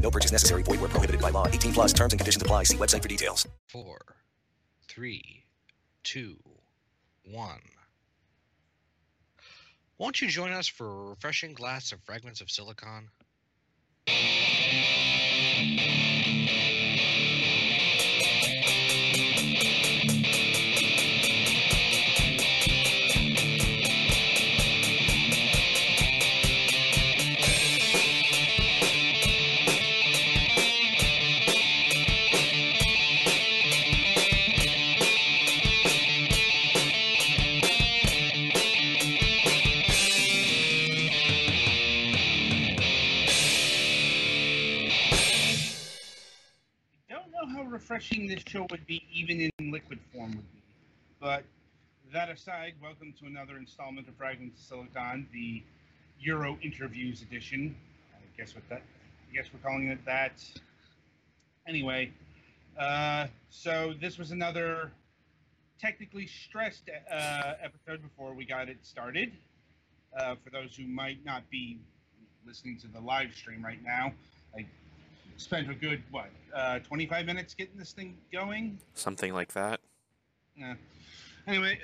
No purchase necessary. Void where prohibited by law. 18 plus terms and conditions apply. See website for details. Four, three, two, one. Won't you join us for a refreshing glass of fragments of silicon? Refreshing this show would be, even in liquid form, would be. But that aside, welcome to another installment of Fragments of Silicon, the Euro Interviews edition. I guess what that. I guess we're calling it that. Anyway, uh, so this was another technically stressed uh, episode before we got it started. Uh, for those who might not be listening to the live stream right now, I spent a good what uh, 25 minutes getting this thing going Something like that. yeah. anyway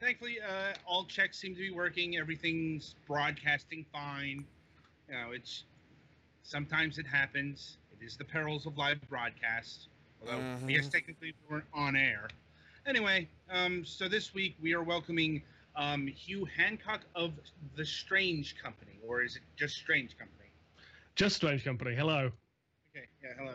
thankfully uh, all checks seem to be working everything's broadcasting fine you know it's sometimes it happens it is the perils of live broadcast although I guess Mhm. technically we weren't on air anyway um, so this week we are welcoming um, hugh hancock of the strange company or is it just strange company Just Strange Company. Hello. Okay, yeah, hello.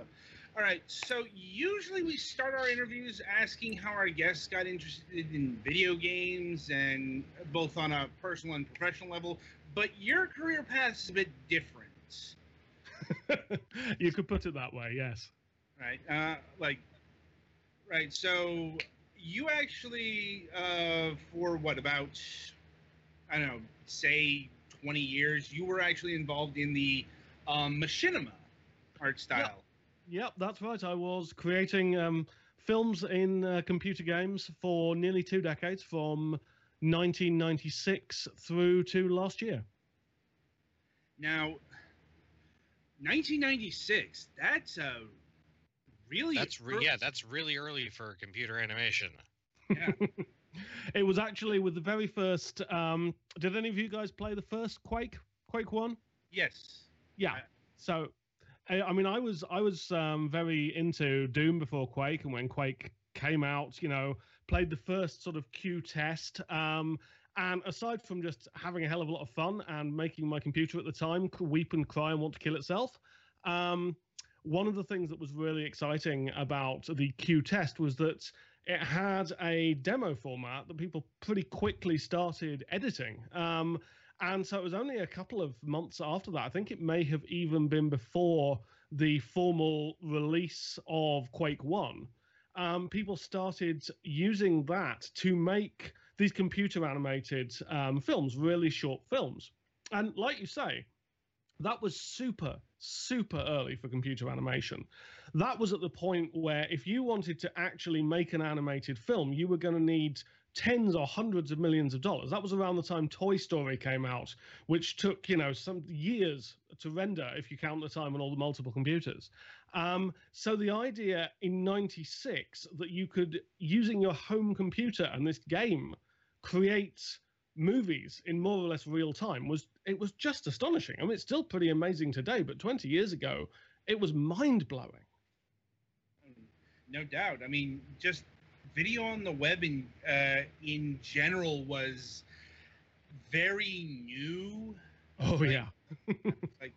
All right, so usually we start our interviews asking how our guests got interested in video games and both on a personal and professional level, but your career path is a bit different, you could put it that way. Yes. right? Uh, like, right, so you actually, uh, for what, about, I don't know, say 20 years, you were actually involved in the um, machinima art style. Yep, that's right. I was creating um, films in uh, computer games for nearly two decades, from 1996 through to last year. Now, 1996. That's a really That's re- ear- yeah, that's really early for computer animation. yeah. It was actually with the very first. Um, did any of you guys play the first Quake? Quake One? yes. Yeah. I- So, I, mean, I was I was um, very into Doom before Quake, and when Quake came out, you know, played the first sort of Q test. Um, and aside from just having a hell of a lot of fun and making my computer at the time weep and cry and want to kill itself, um, one of the things that was really exciting about the Q test was that it had a demo format that people pretty quickly started editing. Um, and so it was only a couple of months after that. I think it may have even been before the formal release of Quake 1. Um, people started using that to make these computer animated um, films, really short films. And like you say, that was super, super early for computer animation. That was at the point where if you wanted to actually make an animated film, you were going to need tens or hundreds of millions of dollars. That was around the time Toy Story came out, which took, you know, some years to render if you count the time on all the multiple computers. Um, so the idea in 96 that you could, using your home computer and this game, create movies in more or less real time was it was just astonishing. I mean, it's still pretty amazing today, but 20 years ago, it was mind blowing. No doubt. I mean, just video on the web in uh, in general was very new. Oh Right. yeah, Like,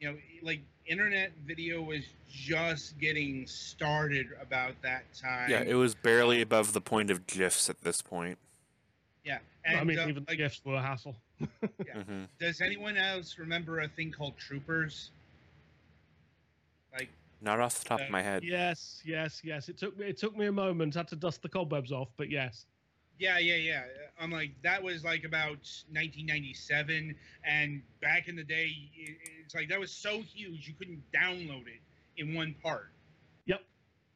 you know, like internet video was just getting started about that time. Yeah, it was barely above the point of GIFs at this point. Yeah, and I mean, uh, even like, gifts were a hassle. Yeah. hmm does anyone else remember a thing called Troopers? Like, Not off the top Uh, of my head. Yes, yes, yes. It took me it took me a moment. Had to dust the cobwebs off, but yes. Yeah, yeah, yeah. I'm like that was like about 1997, and back in the day, it, it's like that was so huge you couldn't download it in one part. Yep.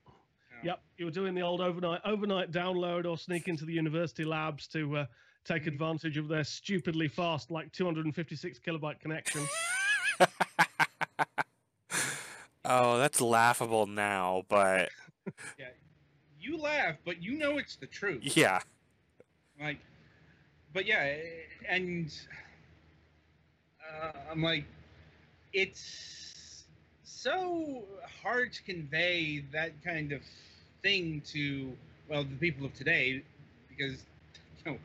You know? Yep, you were doing the old overnight overnight download or sneak into the university labs to uh, take advantage of their stupidly fast, like 256 kilobyte connection. oh, that's laughable now, but yeah, You laugh, but you know it's the truth. yeah. Like, but yeah, and uh, I'm like, it's so hard to convey that kind of thing to well the people of today because you know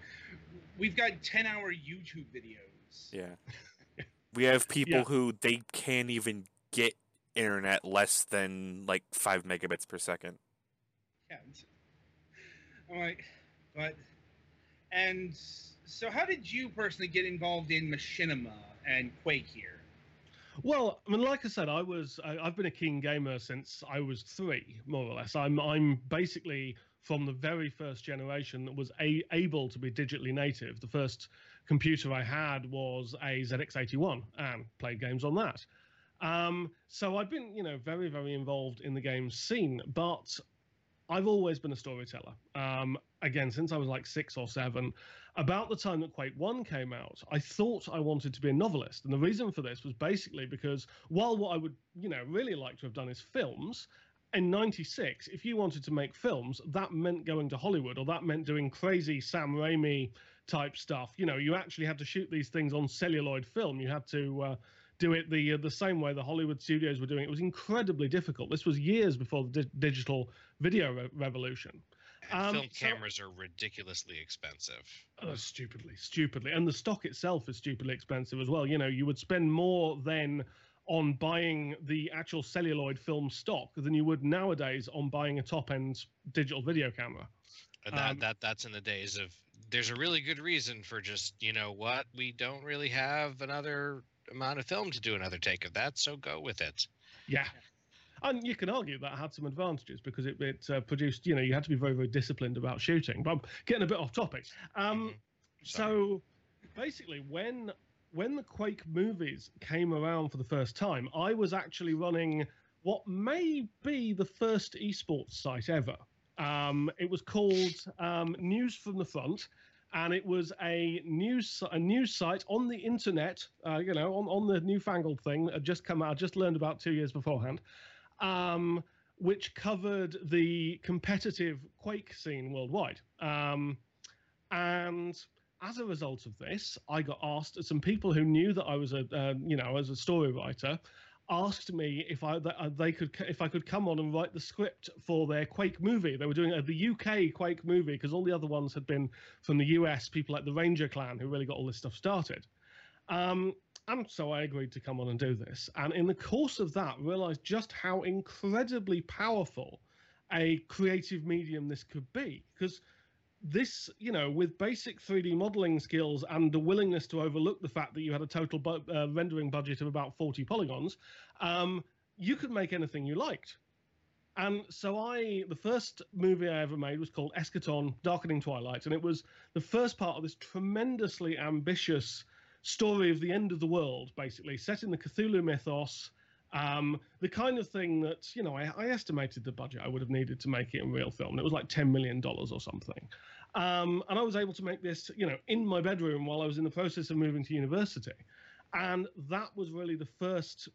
we've got 10 hour YouTube videos. Yeah. We have people Yeah. who they can't even get internet less than like five megabits per second. Yeah. I'm like, but, and so how did you personally get involved in machinima and Quake here? Well, I mean, like I said, I was I, I've been a keen gamer since I was three, more or less. I'm I'm basically from the very first generation that was a, able to be digitally native. The first computer I had was a ZX81 and played games on that. Um, so I've been, you know, very very involved in the game scene, but I've always been a storyteller. Um, again, since I was like six or seven, about the time that Quake 1 came out, I thought I wanted to be a novelist. And the reason for this was basically because while what I would, you know, really like to have done is films, in 96, if you wanted to make films, that meant going to Hollywood or that meant doing crazy Sam Raimi type stuff. You know, you actually had to shoot these things on celluloid film. You had to uh, do it the uh, the same way the Hollywood studios were doing it. It was incredibly difficult. This was years before the di- digital video re- revolution. And Um, film so- cameras are ridiculously expensive. Oh, stupidly, stupidly, and the stock itself is stupidly expensive as well. You know, you would spend more then on buying the actual celluloid film stock than you would nowadays on buying a top-end digital video camera. And that, Um, that that's in the days of there's a really good reason for just, you know what, we don't really have another amount of film to do another take of that, so go with it. Yeah. And you can argue that had some advantages because it, it uh, produced, you know, you had to be very, very disciplined about shooting. But I'm getting a bit off topic. Um, Mhm. So basically, when when the Quake movies came around for the first time, I was actually running what may be the first esports site ever. Um, it was called um, News from the Front, and it was a news a news site on the internet. Uh, you know, on on the newfangled thing that had just come out. I just learned about two years beforehand. Um, which covered the competitive Quake scene worldwide. Um, and as a result of this, I got asked. Some people who knew that I was a, uh, you know, as a story writer, asked me if I uh, they could if I could come on and write the script for their Quake movie. They were doing uh, the UK Quake movie because all the other ones had been from the US. People like the Ranger Clan who really got all this stuff started. Um, and so I agreed to come on and do this. And in the course of that, realized just how incredibly powerful a creative medium this could be. Because this, you know, with basic 3D modeling skills and the willingness to overlook the fact that you had a total bu- uh, rendering budget of about 40 polygons, um, you could make anything you liked. And so I, the first movie I ever made was called Eschaton Darkening Twilight. And it was the first part of this tremendously ambitious story of the end of the world, basically, set in the Cthulhu mythos. Um, the kind of thing that, you know, I, I estimated the budget I would have needed to make it in real film. It was like $10 million or something. Um, and I was able to make this, you know, in my bedroom while I was in the process of moving to university. And that was really the first,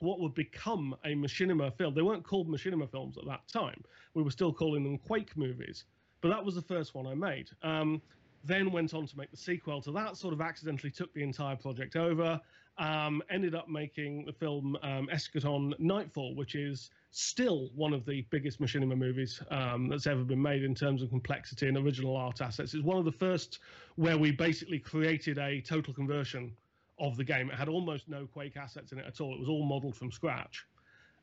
what would become a machinima film. They weren't called machinima films at that time. We were still calling them Quake movies. But that was the first one I made. Um, then went on to make the sequel to that, sort of accidentally took the entire project over. Um, ended up making the film um, Eschaton Nightfall, which is still one of the biggest machinima movies um, that's ever been made in terms of complexity and original art assets. It's one of the first where we basically created a total conversion of the game. It had almost no Quake assets in it at all. It was all modeled from scratch.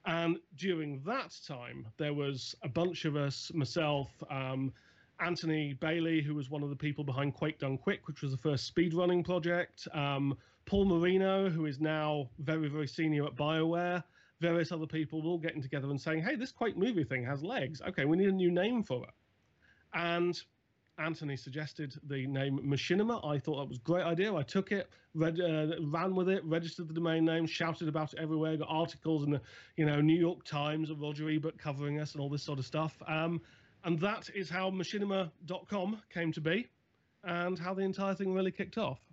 And during that time, there was a bunch of us, myself, um, Anthony Bailey, who was one of the people behind Quake Done Quick, which was the first speedrunning project. Um, Paul Marino, who is now very, very senior at BioWare. various other people all getting together and saying, "Hey, this Quake movie thing has legs. Okay, we need a new name for it." And Anthony suggested the name Machinima. I thought that was a great idea. I took it, read, uh, ran with it, registered the domain name, shouted about it everywhere. Got articles in the, you know, New York Times, and Roger Ebert covering us, and all this sort of stuff. Um, and that is how Machinima.com came to be, and how the entire thing really kicked off.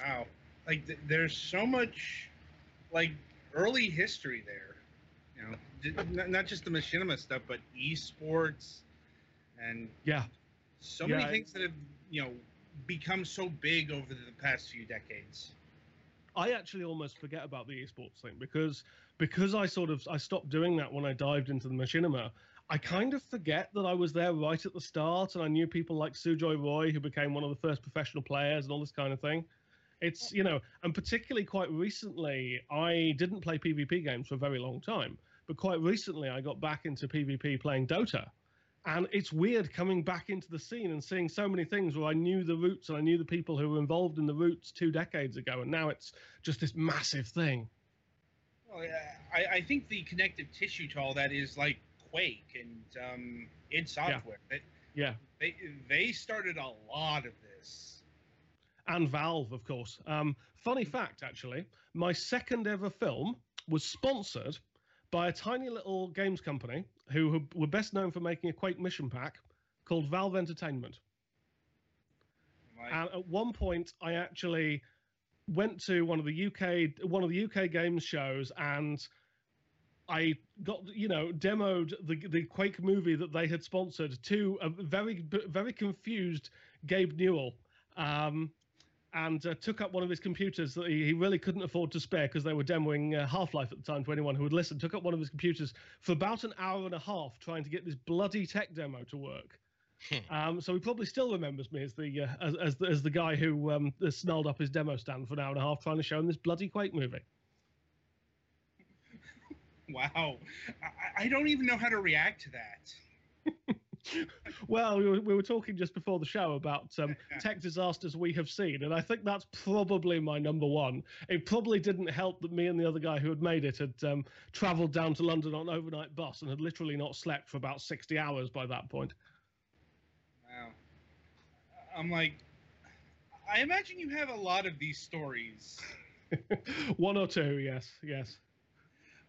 Wow, like th- there's so much, like early history there. You know, d- not, not just the machinima stuff, but esports and Yeah, so many Yeah. things that have you know become so big over the past few decades. I actually almost forget about the esports thing because because I sort of I stopped doing that when I dived into the machinima. I kind of forget that I was there right at the start, and I knew people like Sujoy Roy, who became one of the first professional players, and all this kind of thing. It's you know, and particularly quite recently, I didn't play PvP games for a very long time, but quite recently I got back into PvP playing Dota, and it's weird coming back into the scene and seeing so many things where I knew the roots and I knew the people who were involved in the roots two decades ago, and now it's just this massive thing. Well, I, I think the connective tissue to all that is like Quake and um, id Software. They, Yeah. they they started a lot of this. And Valve, of course. Um, funny fact, actually, my second ever film was sponsored by a tiny little games company who, were best known for making a Quake mission pack called Valve Entertainment. Like, And at one point, I actually went to one of the UK one of the UK games shows and I got you know demoed the the Quake movie that they had sponsored to a very very confused Gabe Newell. Um, and uh, took up one of his computers that he, he really couldn't afford to spare because they were demoing uh, Half-Life at the time to anyone who would listen. Took up one of his computers for about an hour and a half trying to get this bloody tech demo to work. Um, so he probably still remembers me as the uh, as, as the as the guy who um, snarled up his demo stand for an hour and a half trying to show him this bloody Quake movie. wow, I, I don't even know how to react to that. Well, we were, we were talking just before the show about um, tech disasters we have seen, and I think that's probably my number one. It probably didn't help that me and the other guy who had made it had um, travelled down to London on an overnight bus and had literally not slept for about 60 hours by that point. Wow. I'm like, I imagine you have a lot of these stories. one or two, yes, yes.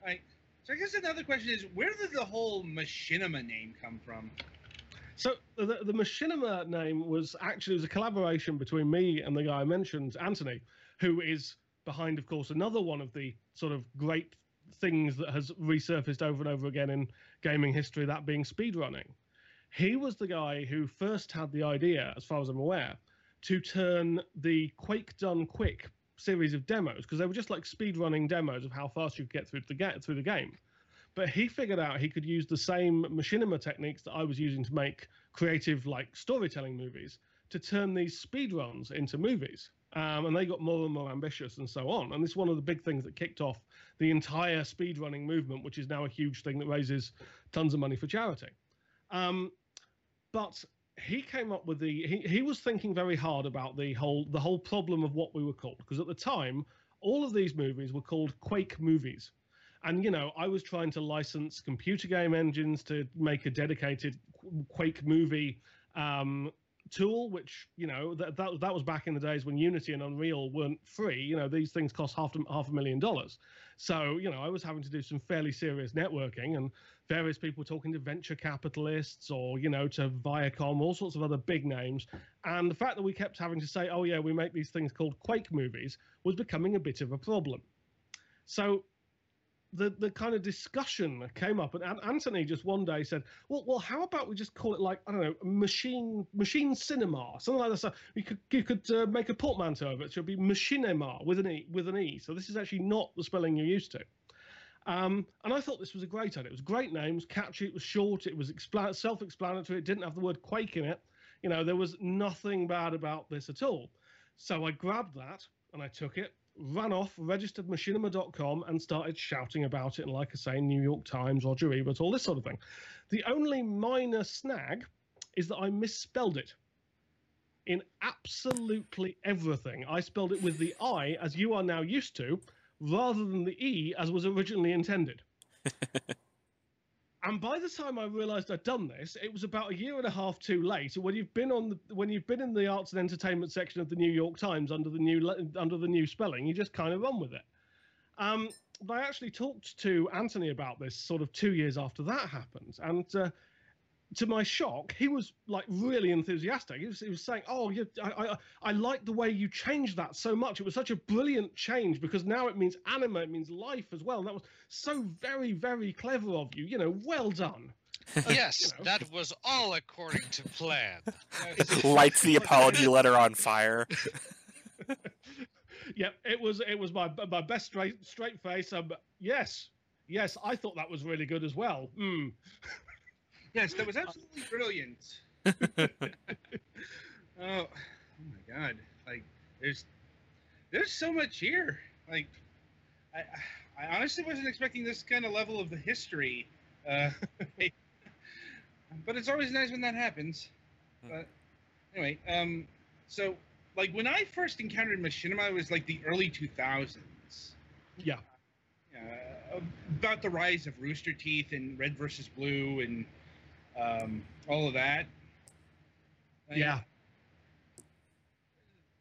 Like, so I guess another question is, where did the whole machinima name come from? So the, the Machinima name was actually was a collaboration between me and the guy I mentioned, Anthony, who is behind, of course, another one of the sort of great things that has resurfaced over and over again in gaming history, that being speedrunning. He was the guy who first had the idea, as far as I'm aware, to turn the Quake Done Quick series of demos because they were just like speedrunning demos of how fast you could get through the get through the game. But he figured out he could use the same machinima techniques that I was using to make creative, like storytelling movies, to turn these speedruns into movies. Um, and they got more and more ambitious and so on. And this is one of the big things that kicked off the entire speedrunning movement, which is now a huge thing that raises tons of money for charity. Um, but he came up with the he, he was thinking very hard about the whole the whole problem of what we were called because at the time all of these movies were called Quake movies and you know i was trying to license computer game engines to make a dedicated quake movie um, tool which you know that, that that was back in the days when unity and unreal weren't free. You know these things cost half half a million dollars. So you know i was having to do some fairly serious networking and various people talking to venture capitalists or you know to viacom all sorts of other big names. And the fact that we kept having to say oh yeah we make these things called quake movies was becoming a bit of a problem. So the the kind of discussion came up, and Anthony just one day said, "Well, well, how about we just call it like I don't know, machine machine cinema, something like that. So you could you could uh, make a portmanteau of it. So it'd be machinima with an e with an e. So this is actually not the spelling you're used to." Um, and I thought this was a great idea. It was great name, it was catchy, it was short, it was expla- self-explanatory. It didn't have the word Quake in it. You know, there was nothing bad about this at all. So I grabbed that and I took it, ran off, registered machinima.com, and started shouting about it. And like I say, New York Times, Roger Ebert, all this sort of thing. The only minor snag is that I misspelled it in absolutely everything. I spelled it with the I, as you are now used to, rather than the E as was originally intended. and by the time I realised I'd done this, it was about a year and a half too late. When you've been on the, when you've been in the arts and entertainment section of the New York Times under the new under the new spelling, you just kind of run with it. Um, but I actually talked to Anthony about this sort of two years after that happened, and uh, to my shock, he was like really enthusiastic. He was, he was saying, "Oh, you, I, I, I like the way you changed that so much. It was such a brilliant change because now it means anima, it means life as well. And that was so very, very clever of you. You know, well done." yes, know. that was all according to plan. Lights the apology letter on fire. Yep, it was it was my my best straight straight face. Um, yes, yes, I thought that was really good as well. Hmm. Yes, that was absolutely brilliant. oh, oh my god! Like, there's there's so much here. Like, I I honestly wasn't expecting this kind of level of the history. Uh, but it's always nice when that happens. But anyway, um, so like when I first encountered machinima, it was like the early 2000s. Yeah. Uh, about the rise of Rooster Teeth and Red versus Blue and um, all of that. Like, Yeah.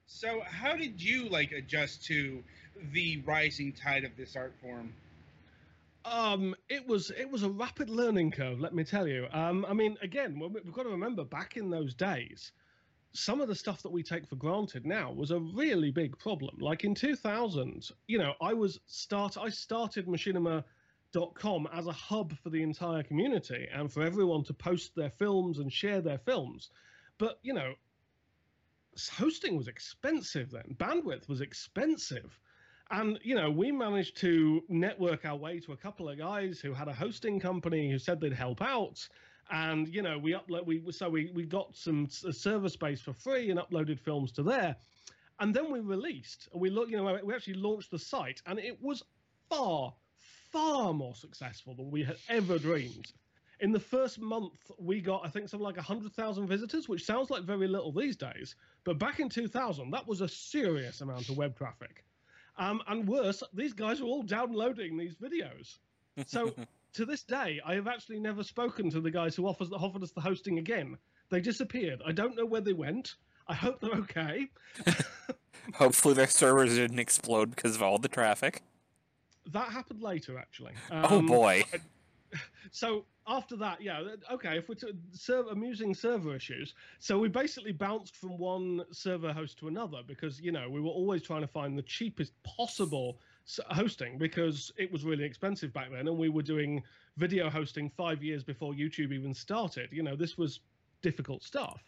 So how did you like adjust to the rising tide of this art form? Um, it was it was a rapid learning curve, let me tell you. Um, I mean, again, we- we've got to remember back in those days, some of the stuff that we take for granted now was a really big problem. Like in 2000, you know, I was start I started machinima.com as a hub for the entire community and for everyone to post their films and share their films. But, you know, hosting was expensive then. Bandwidth was expensive. And you know, we managed to network our way to a couple of guys who had a hosting company who said they'd help out. And you know, we upload we so we we got some server space for free and uploaded films to there. And then we released and we look, you know, we actually launched the site and it was far far more successful than we had ever dreamed. In the first month, we got, I think, something like 100,000 visitors, which sounds like very little these days. But back in 2000, that was a serious amount of web traffic. Um, and worse, these guys were all downloading these videos. So to this day, I have actually never spoken to the guys who offers, offered us the hosting again. They disappeared. I don't know where they went. I hope they're okay. Hopefully their servers didn't explode because of all the traffic. That happened later, actually. oh Um, boy. so after that, yeah, okay. If we're to serve amusing server issues, so we basically bounced from one server host to another because you know we were always trying to find the cheapest possible hosting because it was really expensive back then, and we were doing video hosting five years before YouTube even started. You know, this was difficult stuff.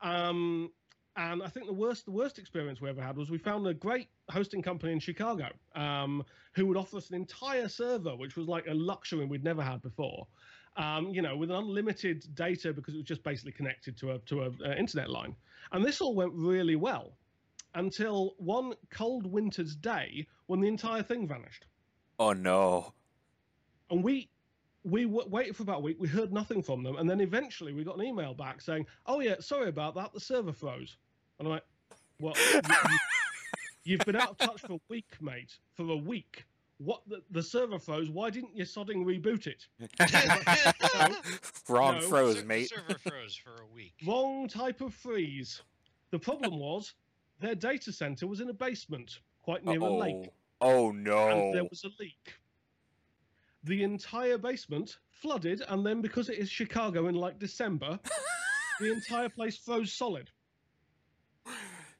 Um, and I think the worst the worst experience we ever had was we found a great hosting company in Chicago um, who would offer us an entire server, which was like a luxury we'd never had before. Um, you know, with unlimited data because it was just basically connected to a to a uh, internet line, and this all went really well until one cold winter's day when the entire thing vanished, Oh no. and we. We waited for about a week. We heard nothing from them, and then eventually we got an email back saying, "Oh yeah, sorry about that. The server froze." And I'm like, "What? You- you- You've been out of touch for a week, mate. For a week. What? The, the server froze. Why didn't you sodding reboot it? Wrong No. froze, Ser- mate. Server froze for a week. Wrong type of freeze. The problem was their data center was in a basement, quite near a oh. lake, Oh no! and no. there was a leak. The entire basement flooded, and then because it is Chicago in like December, the entire place froze solid.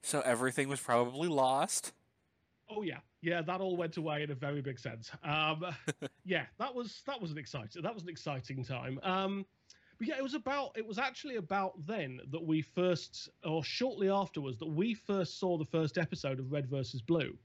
So everything was probably lost. Oh yeah, yeah, that all went away in a very big sense. Um, yeah, that was that was an exciting that was an exciting time. Um, but yeah, it was about it was actually about then that we first, or shortly afterwards, that we first saw the first episode of Red versus Blue.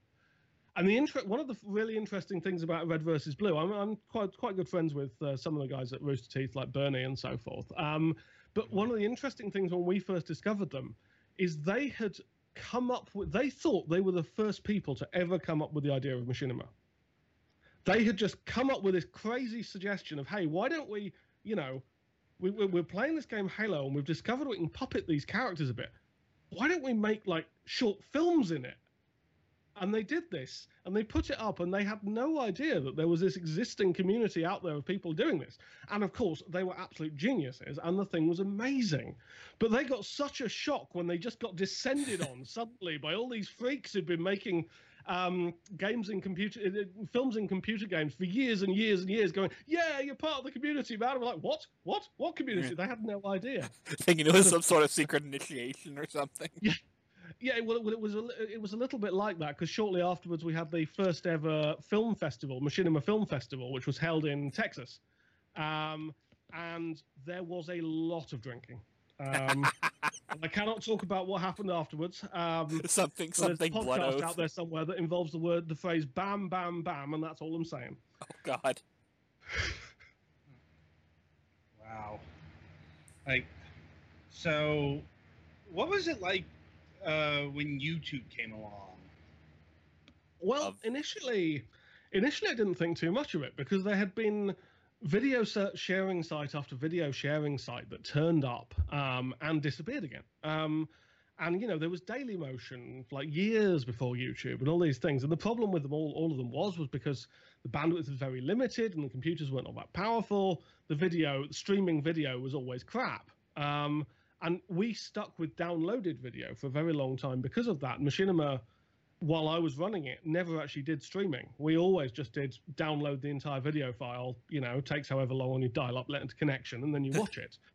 And the inter- one of the really interesting things about Red versus Blue, I'm, I'm quite quite good friends with uh, some of the guys at Rooster Teeth, like Burnie and so forth. Um, but one of the interesting things when we first discovered them is they had come up with they thought they were the first people to ever come up with the idea of machinima they had just come up with this crazy suggestion of hey why don't we you know we, we- we're playing this game halo and we've discovered we can puppet these characters a bit. Why don't we make like short films in it and they did this and they put it up and they had no idea that there was this existing community out there of people doing this. And of course they were absolute geniuses and the thing was amazing. But they got such a shock when they just got descended on suddenly by all these freaks who'd been making um, games and computer uh, films and computer games for years and years and years going yeah you're part of the community man. I'm like what? What? What community? They had no idea. Thinking it was some sort of secret initiation or something. Yeah, well, it, it was a, it was a little bit like that because shortly afterwards we had the first ever film festival, Machinima Film Festival, which was held in Texas, um, and there was a lot of drinking. Um, I cannot talk about what happened afterwards. Um, something, so there's a something blood podcast out there somewhere that involves the word, the phrase "bam, bam, bam," and that's all I'm saying. Oh God. Wow. Like, so, what was it like uh, when YouTube came along? Well, of- initially, initially I didn't think too much of it because there had been video sharing site after video sharing site that turned up um, and disappeared again. Um, and you know there was Daily Motion like years before YouTube and all these things. And the problem with them all, all of them was was because the bandwidth was very limited and the computers weren't all that powerful. The video, the streaming video, was always crap. Um, and we stuck with downloaded video for a very long time because of that. Machinima while I was running it, never actually did streaming. We always just did download the entire video file, you know, takes however long on your dial up, let into connection, and then you watch it.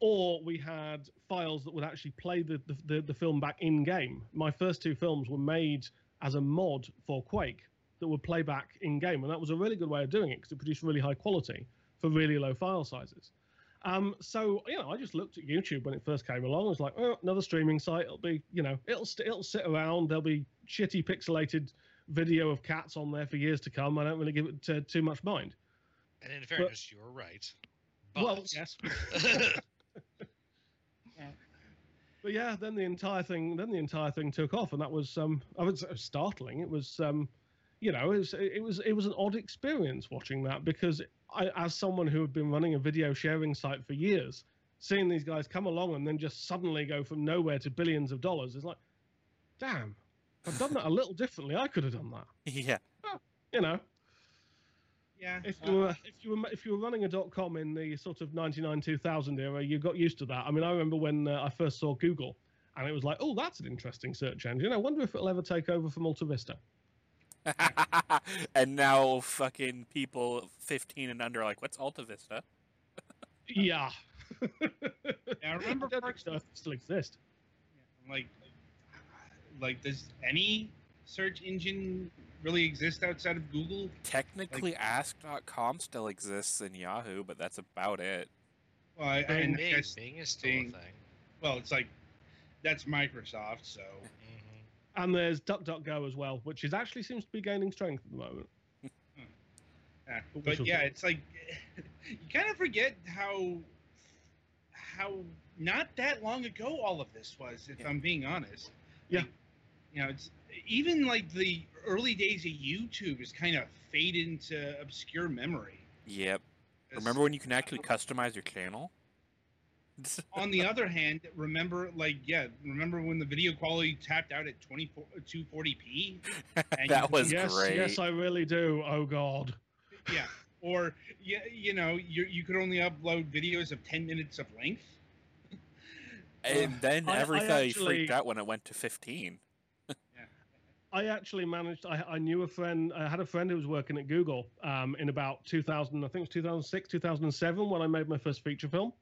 Or we had files that would actually play the, the, the, the film back in game. My first two films were made as a mod for Quake that would play back in game. And that was a really good way of doing it because it produced really high quality for really low file sizes. Um, so you know, I just looked at YouTube when it first came along. I was like, oh, another streaming site. It'll be, you know, it'll st- it'll sit around. There'll be shitty pixelated video of cats on there for years to come. I don't really give it uh, too much mind. And in fairness, you're right. Well, But- yes, but yeah, then the entire thing, then the entire thing took off, and that was, um, I would say, startling. It was, um, you know, it was, it was, it was an odd experience watching that because I, as someone who had been running a video sharing site for years, seeing these guys come along and then just suddenly go from nowhere to billions of dollars is like, damn, I've done that a little differently, I could have done that. Yeah. You know, Yeah. if you were if you were if you were running a dot com in the sort of 99 2000 era you got used to that i mean i remember when uh, i first saw google and it was like oh that's an interesting search engine i wonder if it'll ever take over from alta vista and now fucking people 15 and under are like, what's Alta Vista? yeah I remember I don't think Parks- so. It still exist like, like, does any search engine really exist outside of Google? Technically, Ask.com still exists in Yahoo, but that's about it. Well, I, I Bing, guess, Bing is still Bing. a thing. well, it's like that's Microsoft, so Mhm. And there's duckduckgo as well which is actually seems to be gaining strength at the moment yeah. But yeah, it's like you kind of forget how how not that long ago all of this was. If Yeah. I'm being honest. Yeah. Like, you know, it's even like the early days of YouTube is kind of faded into obscure memory. Yep. Remember when you can actually customize your channel? on the other hand, remember like yeah, remember when the video quality tapped out at 24 240p? And that you- was yes great. yes i really do oh god Yeah. Or you, you know, you you could only upload videos of 10 minutes of length. and then I- I actually- freaked out when it went to 15. I actually managed. I, I knew a friend. I had a friend who was working at Google um, in about 2000. I think it was 2006, 2007 when I made my first feature film,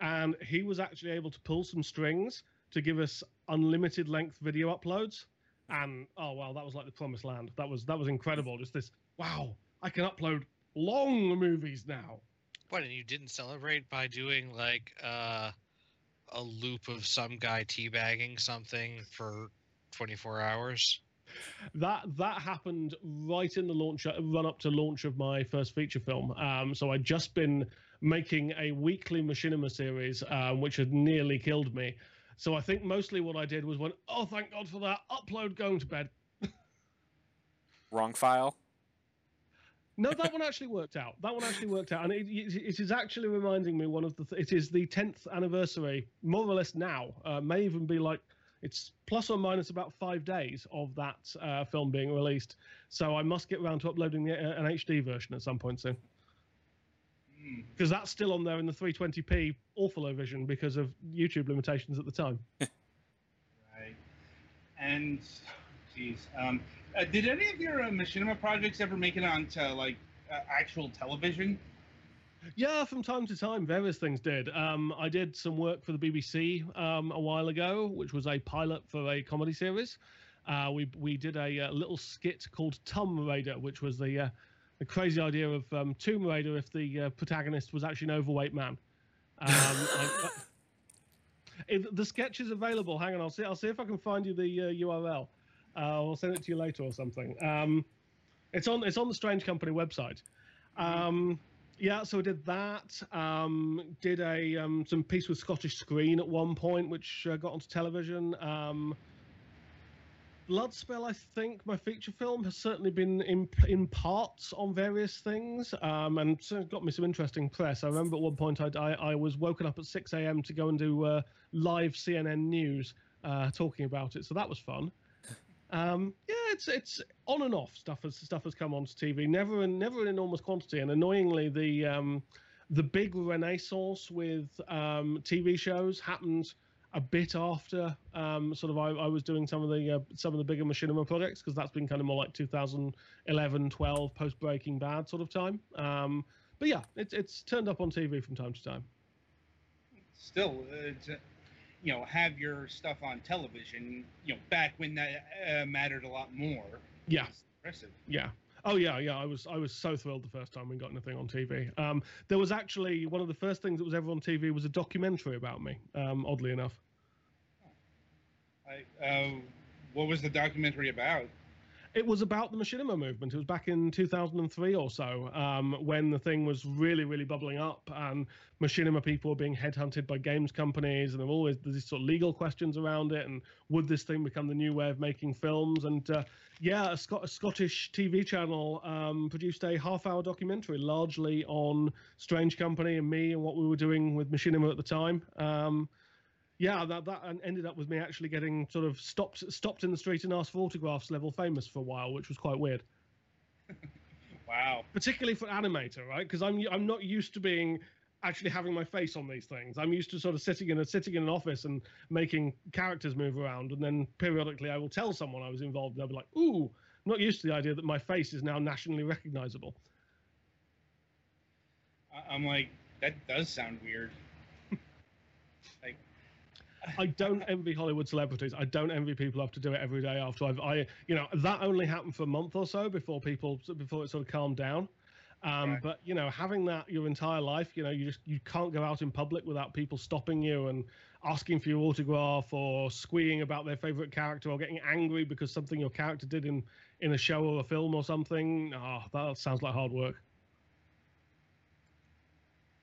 and he was actually able to pull some strings to give us unlimited length video uploads. And oh well, that was like the promised land. That was that was incredible. Just this. Wow, I can upload long movies now. What, and you didn't celebrate by doing like uh, a loop of some guy teabagging something for 24 hours? That that happened right in the launch, run up to launch of my first feature film. Um, so I'd just been making a weekly machinima series, um, which had nearly killed me. So I think mostly what I did was went, oh, thank God for that. Upload, going to bed. Wrong file. No, that one actually worked out. That one actually worked out, and it, it, is actually reminding me one of the. Th- it is the tenth anniversary, more or less now. Uh, may even be like It's plus or minus about five days of that uh, film being released. So I must get around to uploading the, uh, an HD version at some point soon. Hmm. Because that's still on there in the 320p awful vision because of YouTube limitations at the time. Right. And, geez, um, uh, did any of your uh, machinima projects ever make it onto like uh, actual television? Yeah, from time to time, various things did. Um, I did some work for the BBC um, a while ago, which was a pilot for a comedy series. Uh, we we did a, uh little skit called Tomb Raider, which was the uh, the crazy idea of um, Tomb Raider if the uh, protagonist was actually an overweight man. Um, I, if the sketch is available, hang on, I'll see. I'll see if I can find you the uh, URL. Uh, I'll send it to you later or something. Um, it's on it's on the Strange Company website. Um, yeah, so I did that. Um, did a um, some piece with Scottish Screen at one point, which uh, got onto television. Bloodspell, I think my feature film has certainly been in in parts on various things, um, and got me some interesting press. I remember at one point I I, I was woken up at six a.m. to go and do uh, live CNN news uh, talking about it, so that was fun. Um, yeah, it's it's on and off stuff has stuff has come onto TV. Never never in enormous quantity, and annoyingly, the um, the big renaissance with um, TV shows happened a bit after um, sort of I, I was doing some of the uh, some of the bigger machinima projects because that's been kind of more like 2011, 12 post Breaking Bad sort of time. Um, but yeah, it's it's turned up on TV from time to time. Still, uh, you know, have your stuff on television. You know, back when that uh, mattered a lot more. Yeah. Impressive. Yeah. Oh yeah, yeah. I was I was so thrilled the first time we got anything on TV. Um, there was actually one of the first things that was ever on TV was a documentary about me. Um, oddly enough. I, uh, what was the documentary about? It was about the machinima movement. It was back in 2003 or so um, when the thing was really, really bubbling up, and machinima people were being headhunted by games companies, and there were always these sort of legal questions around it. And would this thing become the new way of making films? And uh, yeah, a, Scot- a Scottish TV channel um, produced a half-hour documentary, largely on Strange Company and me and what we were doing with machinima at the time. Um, yeah, that that ended up with me actually getting sort of stopped stopped in the street and asked for autographs level famous for a while, which was quite weird. Wow. Particularly for an animator, right? Because I'm I'm not used to being actually having my face on these things. I'm used to sort of sitting in a sitting in an office and making characters move around, and then periodically I will tell someone I was involved, and they'll be like, "Ooh, I'm not used to the idea that my face is now nationally recognizable." I'm like, that does sound weird. I don't envy Hollywood celebrities. I don't envy people who have to do it every day after I've, I, you know, that only happened for a month or so before people, before it sort of calmed down. Um, Right. But you know, having that your entire life, you know, you just you can't go out in public without people stopping you and asking for your autograph or squeeing about their favorite character or getting angry because something your character did in in a show or a film or something. Oh, that sounds like hard work.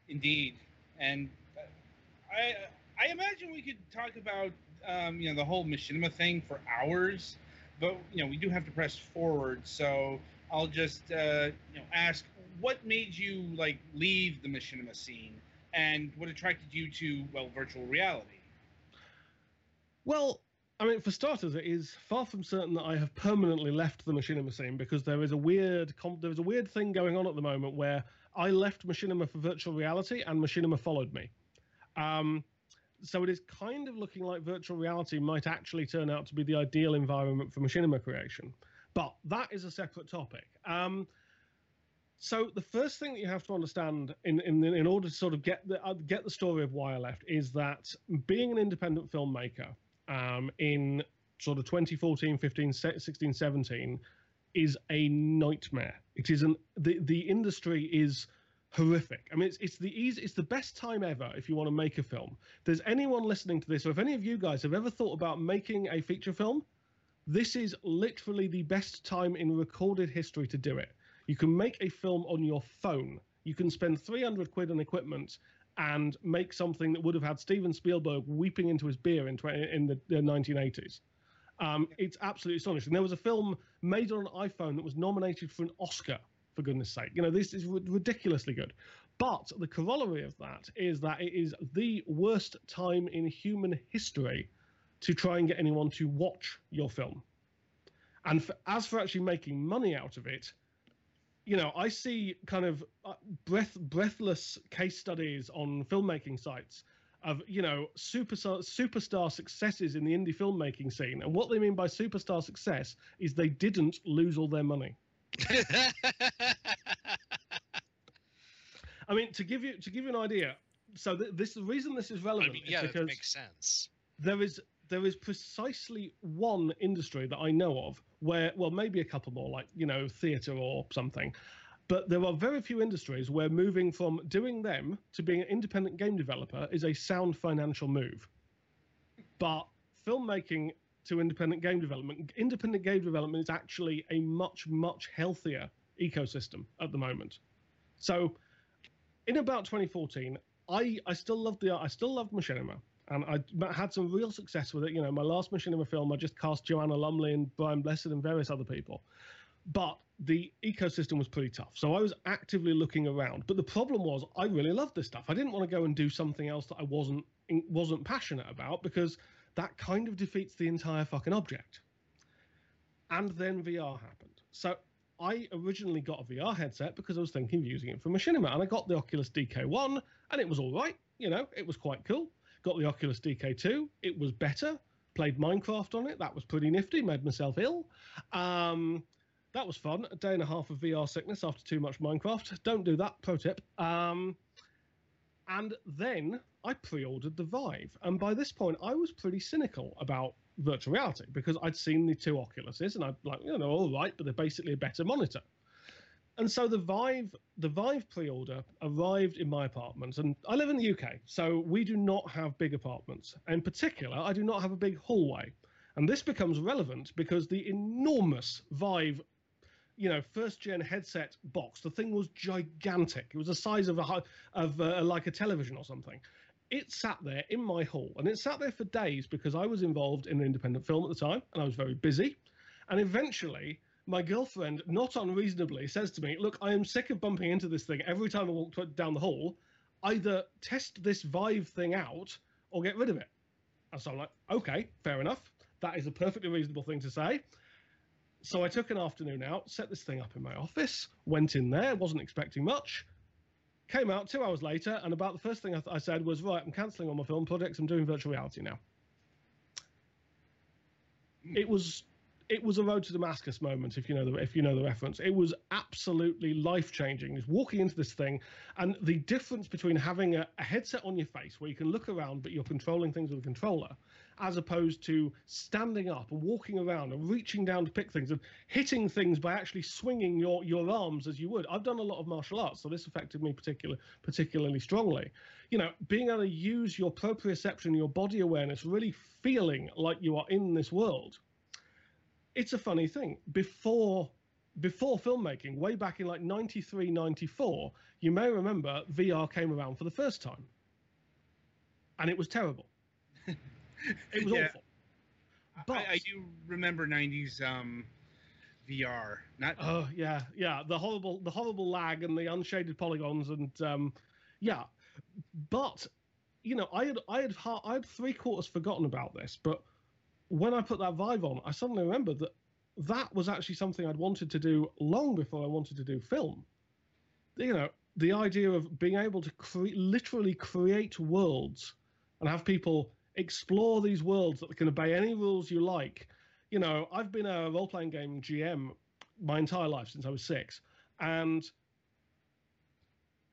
Indeed, and uh, I I imagine we could talk about um, you know the whole machinima thing for hours, but you know we do have to press forward. So I'll just uh, you know ask what made you like leave the machinima scene, and what attracted you to well virtual reality. Well, I mean, for starters, it is far from certain that I have permanently left the machinima scene because there is a weird there is a weird thing going on at the moment where I left machinima for virtual reality and machinima followed me. Um, so it is kind of looking like virtual reality might actually turn out to be the ideal environment for machinima creation, but that is a separate topic. Um, so the first thing that you have to understand in in, in order to sort of get the uh, get the story of why I left is that being an independent filmmaker um, in sort of 2014, 15, 16, 17 is a nightmare. It is an the the industry is horrific. I mean, it's it's the easy, it's the best time ever if you want to make a film. If there's anyone listening to this, or if any of you guys have ever thought about making a feature film, this is literally the best time in recorded history to do it. You can make a film on your phone. You can spend 300 quid on equipment and make something that would have had Steven Spielberg weeping into his beer in, 20, in the, the 1980s. Um, it's absolutely astonishing. There was a film made on an iPhone that was nominated for an Oscar, for goodness sake. You know, this is ridiculously good. But the corollary of that is that it is the worst time in human history to try and get anyone to watch your film. And for, as for actually making money out of it, you know, I see kind of uh, breath breathless case studies on filmmaking sites of you know superstar superstar successes in the indie filmmaking scene, and what they mean by superstar success is they didn't lose all their money. I mean, to give you to give you an idea, so th- this the reason this is I relevant mean, yeah, because makes sense. there is there is precisely one industry that I know of where well maybe a couple more like you know theater or something but there are very few industries where moving from doing them to being an independent game developer is a sound financial move but filmmaking to independent game development independent game development is actually a much much healthier ecosystem at the moment so in about 2014 I I still loved the I still loved Machinima, and I had some real success with it. You know, my last Machinima film, I just cast Joanna Lumley and Brian Blessed and various other people, but the ecosystem was pretty tough. So I was actively looking around. But the problem was, I really loved this stuff. I didn't want to go and do something else that I wasn't wasn't passionate about because that kind of defeats the entire fucking object. And then VR happened. So I originally got a VR headset because I was thinking of using it for Machinima, and I got the Oculus DK1, and it was all right. You know, it was quite cool. Got the Oculus DK2, it was better. Played Minecraft on it, that was pretty nifty. Made myself ill. Um, that was fun. A day and a half of VR sickness after too much Minecraft. Don't do that. Pro tip. Um, and then I pre-ordered the Vive, and by this point I was pretty cynical about virtual reality because I'd seen the two Oculuses and I'm like, you know, all right, but they're basically a better monitor. And so the Vive, the Vive pre-order arrived in my apartment, and I live in the UK, so we do not have big apartments. In particular, I do not have a big hallway, and this becomes relevant because the enormous Vive, you know, first-gen headset box, the thing was gigantic. It was the size of a of uh, like a television or something it sat there in my hall and it sat there for days because I was involved in an independent film at the time and I was very busy. And eventually, my girlfriend, not unreasonably, says to me, Look, I am sick of bumping into this thing every time I walk down the hall. Either test this Vive thing out or get rid of it. And so I'm like, Okay, fair enough. That is a perfectly reasonable thing to say. So I took an afternoon out, set this thing up in my office, went in there, wasn't expecting much came out two hours later, and about the first thing I, th- I said was, "Right, I'm cancelling all my film projects. I'm doing virtual reality now." It was, it was a road to Damascus moment, if you know the if you know the reference. It was absolutely life changing. Just walking into this thing, and the difference between having a, a headset on your face where you can look around but you're controlling things with a controller, as opposed to standing up and walking around and reaching down to pick things and hitting things by actually swinging your your arms as you would. I've done a lot of martial arts, so this affected me particular particularly strongly. You know, being able to use your proprioception, your body awareness, really feeling like you are in this world. It's a funny thing. Before before filmmaking, way back in like 93, 94, you may remember VR came around for the first time. And it was terrible. It was Yeah. awful. But I, I do remember '90s um, VR. Not Oh yeah, yeah. The horrible, the horrible lag and the unshaded polygons, and um, yeah. But you know, I had, I had, I had three quarters forgotten about this. But when I put that Vive on, I suddenly remembered that that was actually something I'd wanted to do long before I wanted to do film. You know, the idea of being able to cre- literally create worlds and have people explore these worlds that can obey any rules you like. You know, I've been a role playing game GM my entire life since I was six. And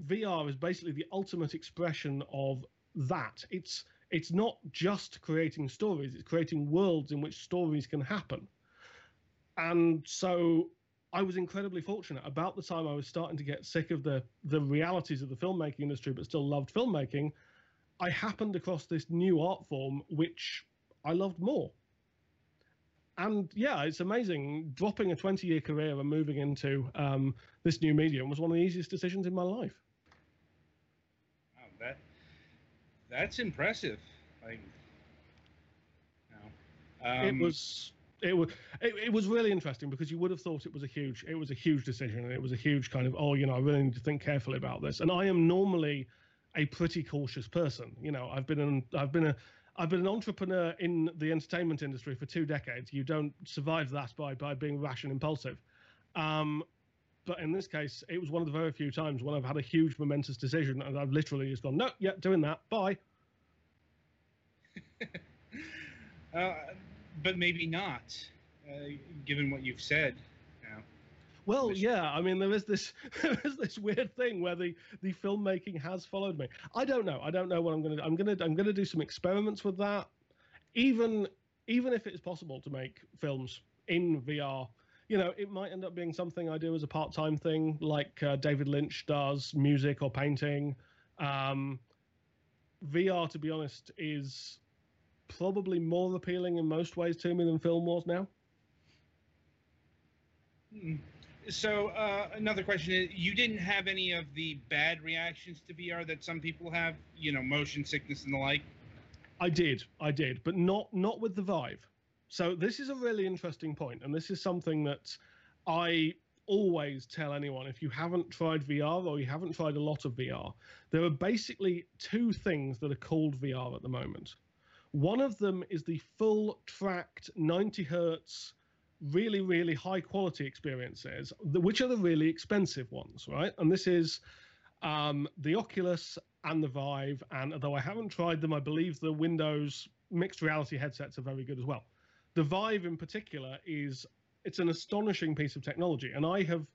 VR is basically the ultimate expression of that. It's it's not just creating stories, it's creating worlds in which stories can happen. And so I was incredibly fortunate. About the time I was starting to get sick of the the realities of the filmmaking industry, but still loved filmmaking, I happened across this new art form which I loved more. And yeah, it's amazing. Dropping a 20 year career and moving into um, this new medium was one of the easiest decisions in my life. that that's impressive. Like, know, um, it was it was it, it was really interesting because you would have thought it was a huge it was a huge decision and it was a huge kind of oh you know I really need to think carefully about this and I am normally a pretty cautious person you know I've been in I've been a I've been an entrepreneur in the entertainment industry for two decades. You don't survive that by by being rash and impulsive. Um, but in this case, it was one of the very few times when I've had a huge momentous decision and I've literally just gone, no, yeah, doing that, bye. uh, but maybe not, uh, given what you've said. Now. Well, yeah, I mean, there is this there is this weird thing where the the filmmaking has followed me. I don't know. I don't know what I'm gonna. do. I'm gonna. I'm gonna do some experiments with that. Even even if it's possible to make films in VR, you know, it might end up being something I do as a part time thing, like uh, David Lynch does music or painting. Um, VR, to be honest, is probably more appealing in most ways to me than film was now. Hmm. So uh, another question is: You didn't have any of the bad reactions to VR that some people have, you know, motion sickness and the like. I did, I did, but not not with the Vive. So this is a really interesting point, and this is something that I always tell anyone: if you haven't tried VR or you haven't tried a lot of VR, there are basically two things that are called VR at the moment. One of them is the full tracked 90 hertz, really really high quality experiences, which are the really expensive ones, right? And this is um, the Oculus and the Vive, and although I haven't tried them, I believe the Windows mixed reality headsets are very good as well. The Vive in particular is it's an astonishing piece of technology, and I have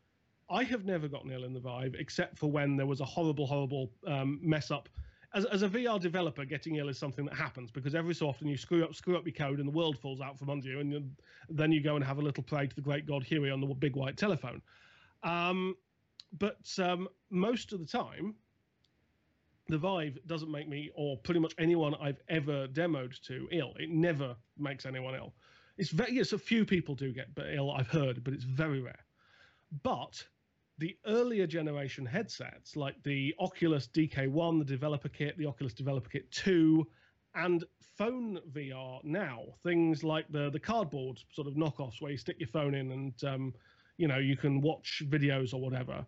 I have never gotten ill in the Vive except for when there was a horrible, horrible um, mess up. As, as a VR developer, getting ill is something that happens because every so often you screw up screw up your code and the world falls out from under you, and you, then you go and have a little pray to the great god Huey on the big white telephone. Um, but um, most of the time, the Vive doesn't make me, or pretty much anyone I've ever demoed to, ill. It never makes anyone ill. It's very, yes, a few people do get ill, I've heard, but it's very rare. But the earlier generation headsets, like the Oculus DK1, the developer kit, the Oculus developer kit 2, and phone VR now, things like the the cardboard sort of knockoffs where you stick your phone in and um, you know you can watch videos or whatever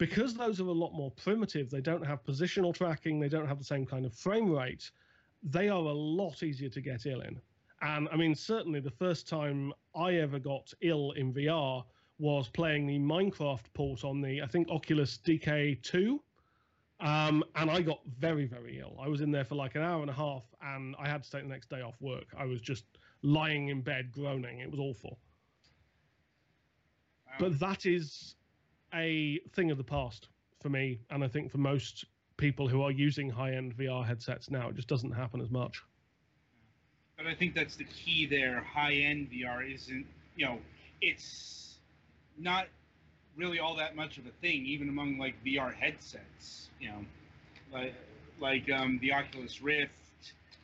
because those are a lot more primitive, they don't have positional tracking, they don't have the same kind of frame rate, they are a lot easier to get ill in. And I mean, certainly the first time I ever got ill in VR was playing the Minecraft port on the, I think, Oculus DK2. Um, and I got very, very ill. I was in there for like an hour and a half and I had to take the next day off work. I was just lying in bed groaning. It was awful. Wow. But that is a thing of the past for me, and I think for most people who are using high-end VR headsets now, it just doesn't happen as much. But I think that's the key there. High end VR isn't, you know, it's not really all that much of a thing, even among like VR headsets. You know, like like um, the Oculus Rift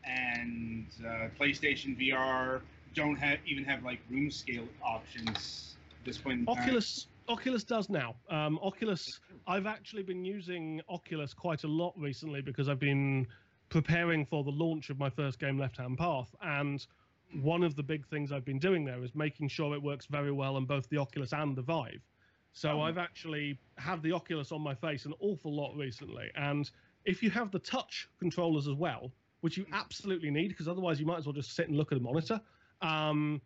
and uh, PlayStation VR don't have even have like room scale options at this point. In time. Oculus Oculus does now. Um, Oculus, I've actually been using Oculus quite a lot recently because I've been preparing for the launch of my first game, Left Hand Path, and one of the big things I've been doing there is making sure it works very well on both the Oculus and the Vive. So Oh. I've actually had the Oculus on my face an awful lot recently, and if you have the touch controllers as well, which you absolutely need because otherwise you might as well just sit and look at a monitor. Um,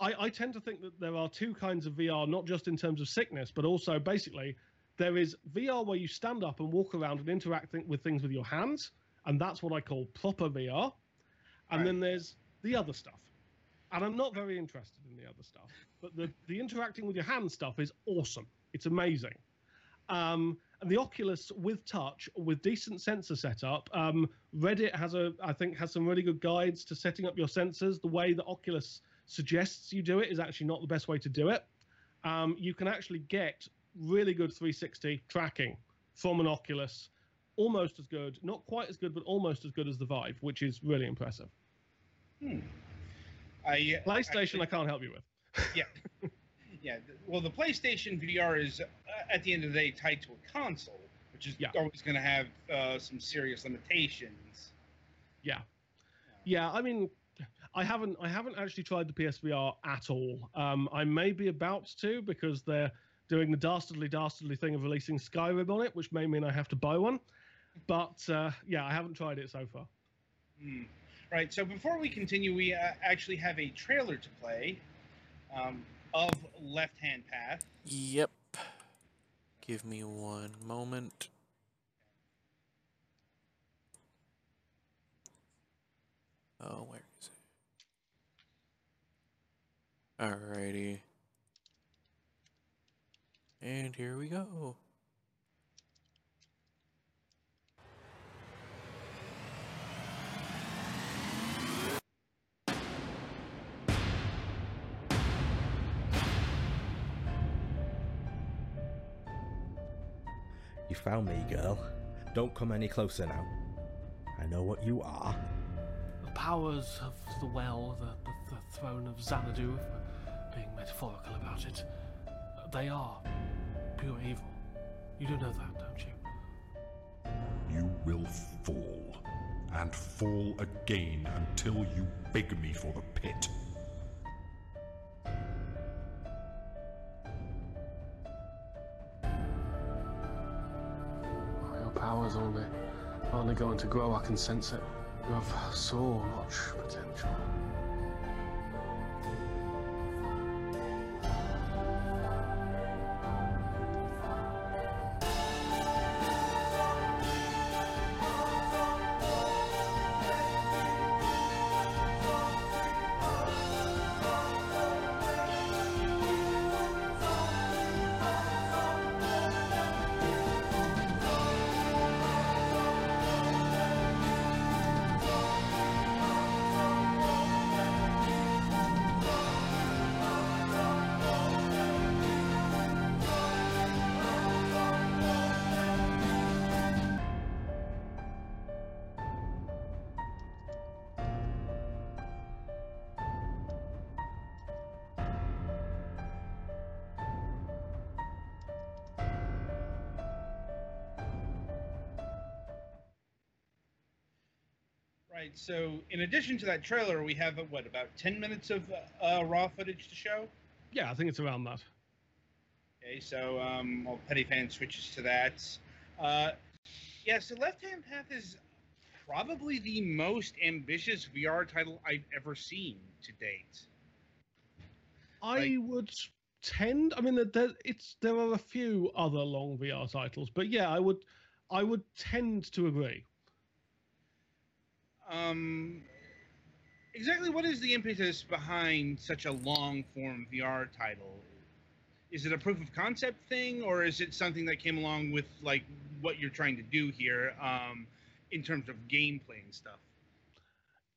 I, I tend to think that there are two kinds of VR, not just in terms of sickness, but also basically there is VR where you stand up and walk around and interact th- with things with your hands, and that's what I call proper VR. And Right. then there's the other stuff. And I'm not very interested in the other stuff, but the, the interacting with your hand stuff is awesome. It's amazing. Um, and the Oculus with touch, with decent sensor setup, um, Reddit has a, I think, has some really good guides to setting up your sensors. The way that Oculus suggests you do it is actually not the best way to do it. Um, you can actually get really good 360 tracking from an Oculus, almost as good, not quite as good, but almost as good as the Vive, which is really impressive. Hmm. I PlayStation, I actually- can't help you with. yeah, yeah. Well, the PlayStation VR is uh, at the end of the day tied to a console, which is Yeah. always going to have uh, some serious limitations. Yeah, yeah. I mean, I haven't, I haven't actually tried the PSVR at all. Um, I may be about to because they're doing the dastardly, dastardly thing of releasing Skyrim on it, which may mean I have to buy one. But uh, yeah, I haven't tried it so far. Hmm. Right. So before we continue, we uh, actually have a trailer to play um, of Left Hand Path. Yep. Give me one moment. Oh, where is it? Alrighty. And here we go. You found me, girl. Don't come any closer now. I know what you are. The powers of the well, the, the, the throne of Xanadu, if we're being metaphorical about it, they are pure evil. You do know that, don't you? You will fall, and fall again until you beg me for the pit. Powers only only going to grow, I can sense it. You have so much potential. Right. So in addition to that trailer, we have uh, what about ten minutes of uh, raw footage to show? Yeah, I think it's around that. Okay. So um, well, Petty Fan switches to that. Uh, yeah. So Left Hand Path is probably the most ambitious VR title I've ever seen to date. I Like- would tend. I mean, there, it's there are a few other long VR titles, but yeah, I would, I would tend to agree. Um, exactly what is the impetus behind such a long form VR title? Is it a proof of concept thing, or is it something that came along with like what you're trying to do here um, in terms of gameplay and stuff?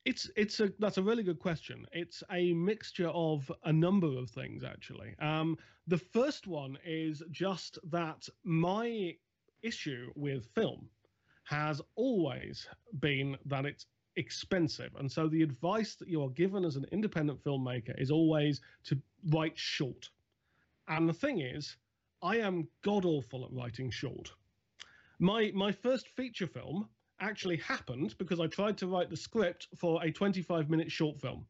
It's it's a that's a really good question. It's a mixture of a number of things actually. Um, the first one is just that my issue with film has always been that it's expensive, and so the advice that you are given as an independent filmmaker is always to write short. And the thing is, I am god awful at writing short. My my first feature film actually happened because I tried to write the script for a 25 minute short film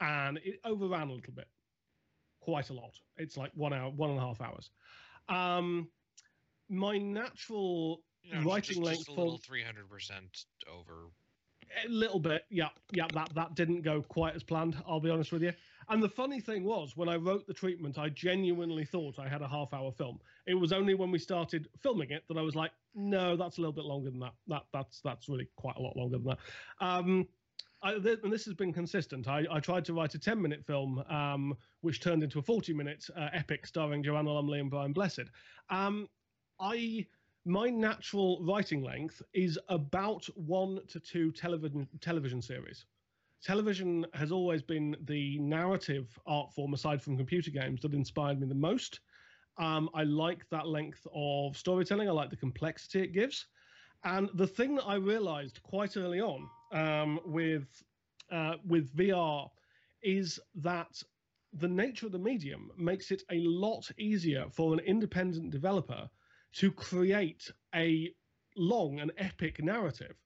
and it overran a little bit, quite a lot. It's like one hour, one and a half hours. Um, my natural You know, writing just, length just a little three hundred percent over. A little bit, yeah, yeah. That that didn't go quite as planned. I'll be honest with you. And the funny thing was, when I wrote the treatment, I genuinely thought I had a half-hour film. It was only when we started filming it that I was like, no, that's a little bit longer than that. That that's that's really quite a lot longer than that. Um, I, th- and this has been consistent. I, I tried to write a 10 minute film, um, which turned into a 40 minute uh, epic starring Joanna Lumley and Brian Blessed. Um, I my natural writing length is about one to two television television series. Television has always been the narrative art form, aside from computer games, that inspired me the most. Um, I like that length of storytelling. I like the complexity it gives. And the thing that I realized quite early on um, with uh, with VR is that the nature of the medium makes it a lot easier for an independent developer to create a long and epic narrative.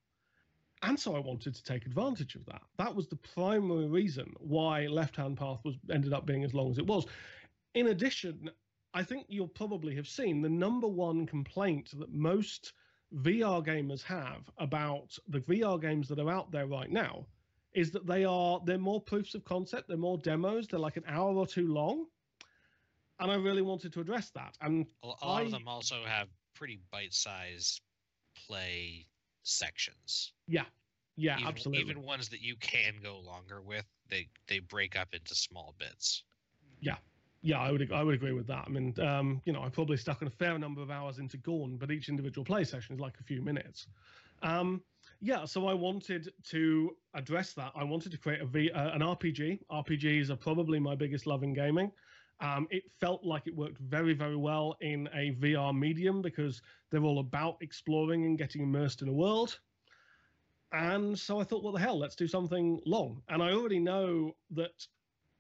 And so I wanted to take advantage of that. That was the primary reason why Left Hand Path was ended up being as long as it was. In addition, I think you'll probably have seen the number one complaint that most VR gamers have about the VR games that are out there right now is that they are they're more proofs of concept, they're more demos, they're like an hour or two long, and I really wanted to address that. And A, lot I- of them also have pretty bite-sized play sections. yeah, yeah, even, absolutely. Even ones that you can go longer with, they they break up into small bits. Yeah, yeah, I would I would agree with that. I mean, um, you know, I probably stuck in a fair number of hours into Gorn, but each individual play session is like a few minutes. Um, yeah, so I wanted to address that. I wanted to create a v, uh, an RPG. RPGs are probably my biggest love in gaming. Um, it felt like it worked very, very well in a VR medium because they're all about exploring and getting immersed in a world. And so I thought, what the hell, let's do something long. And I already know that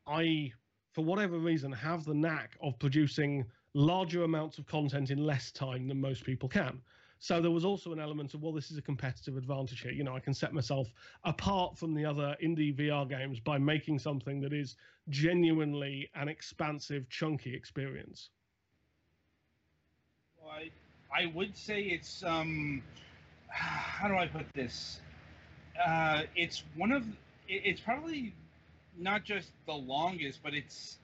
I for whatever reason, have the knack of producing larger amounts of content in less time than most people can. So there was also an element of, well, this is a competitive advantage here. You know, I can set myself apart from the other indie VR games by making something that is genuinely an expansive, chunky experience. Well, I, I would say it's um, how do I put this? Uh, it's one of it's probably not just the longest, but it's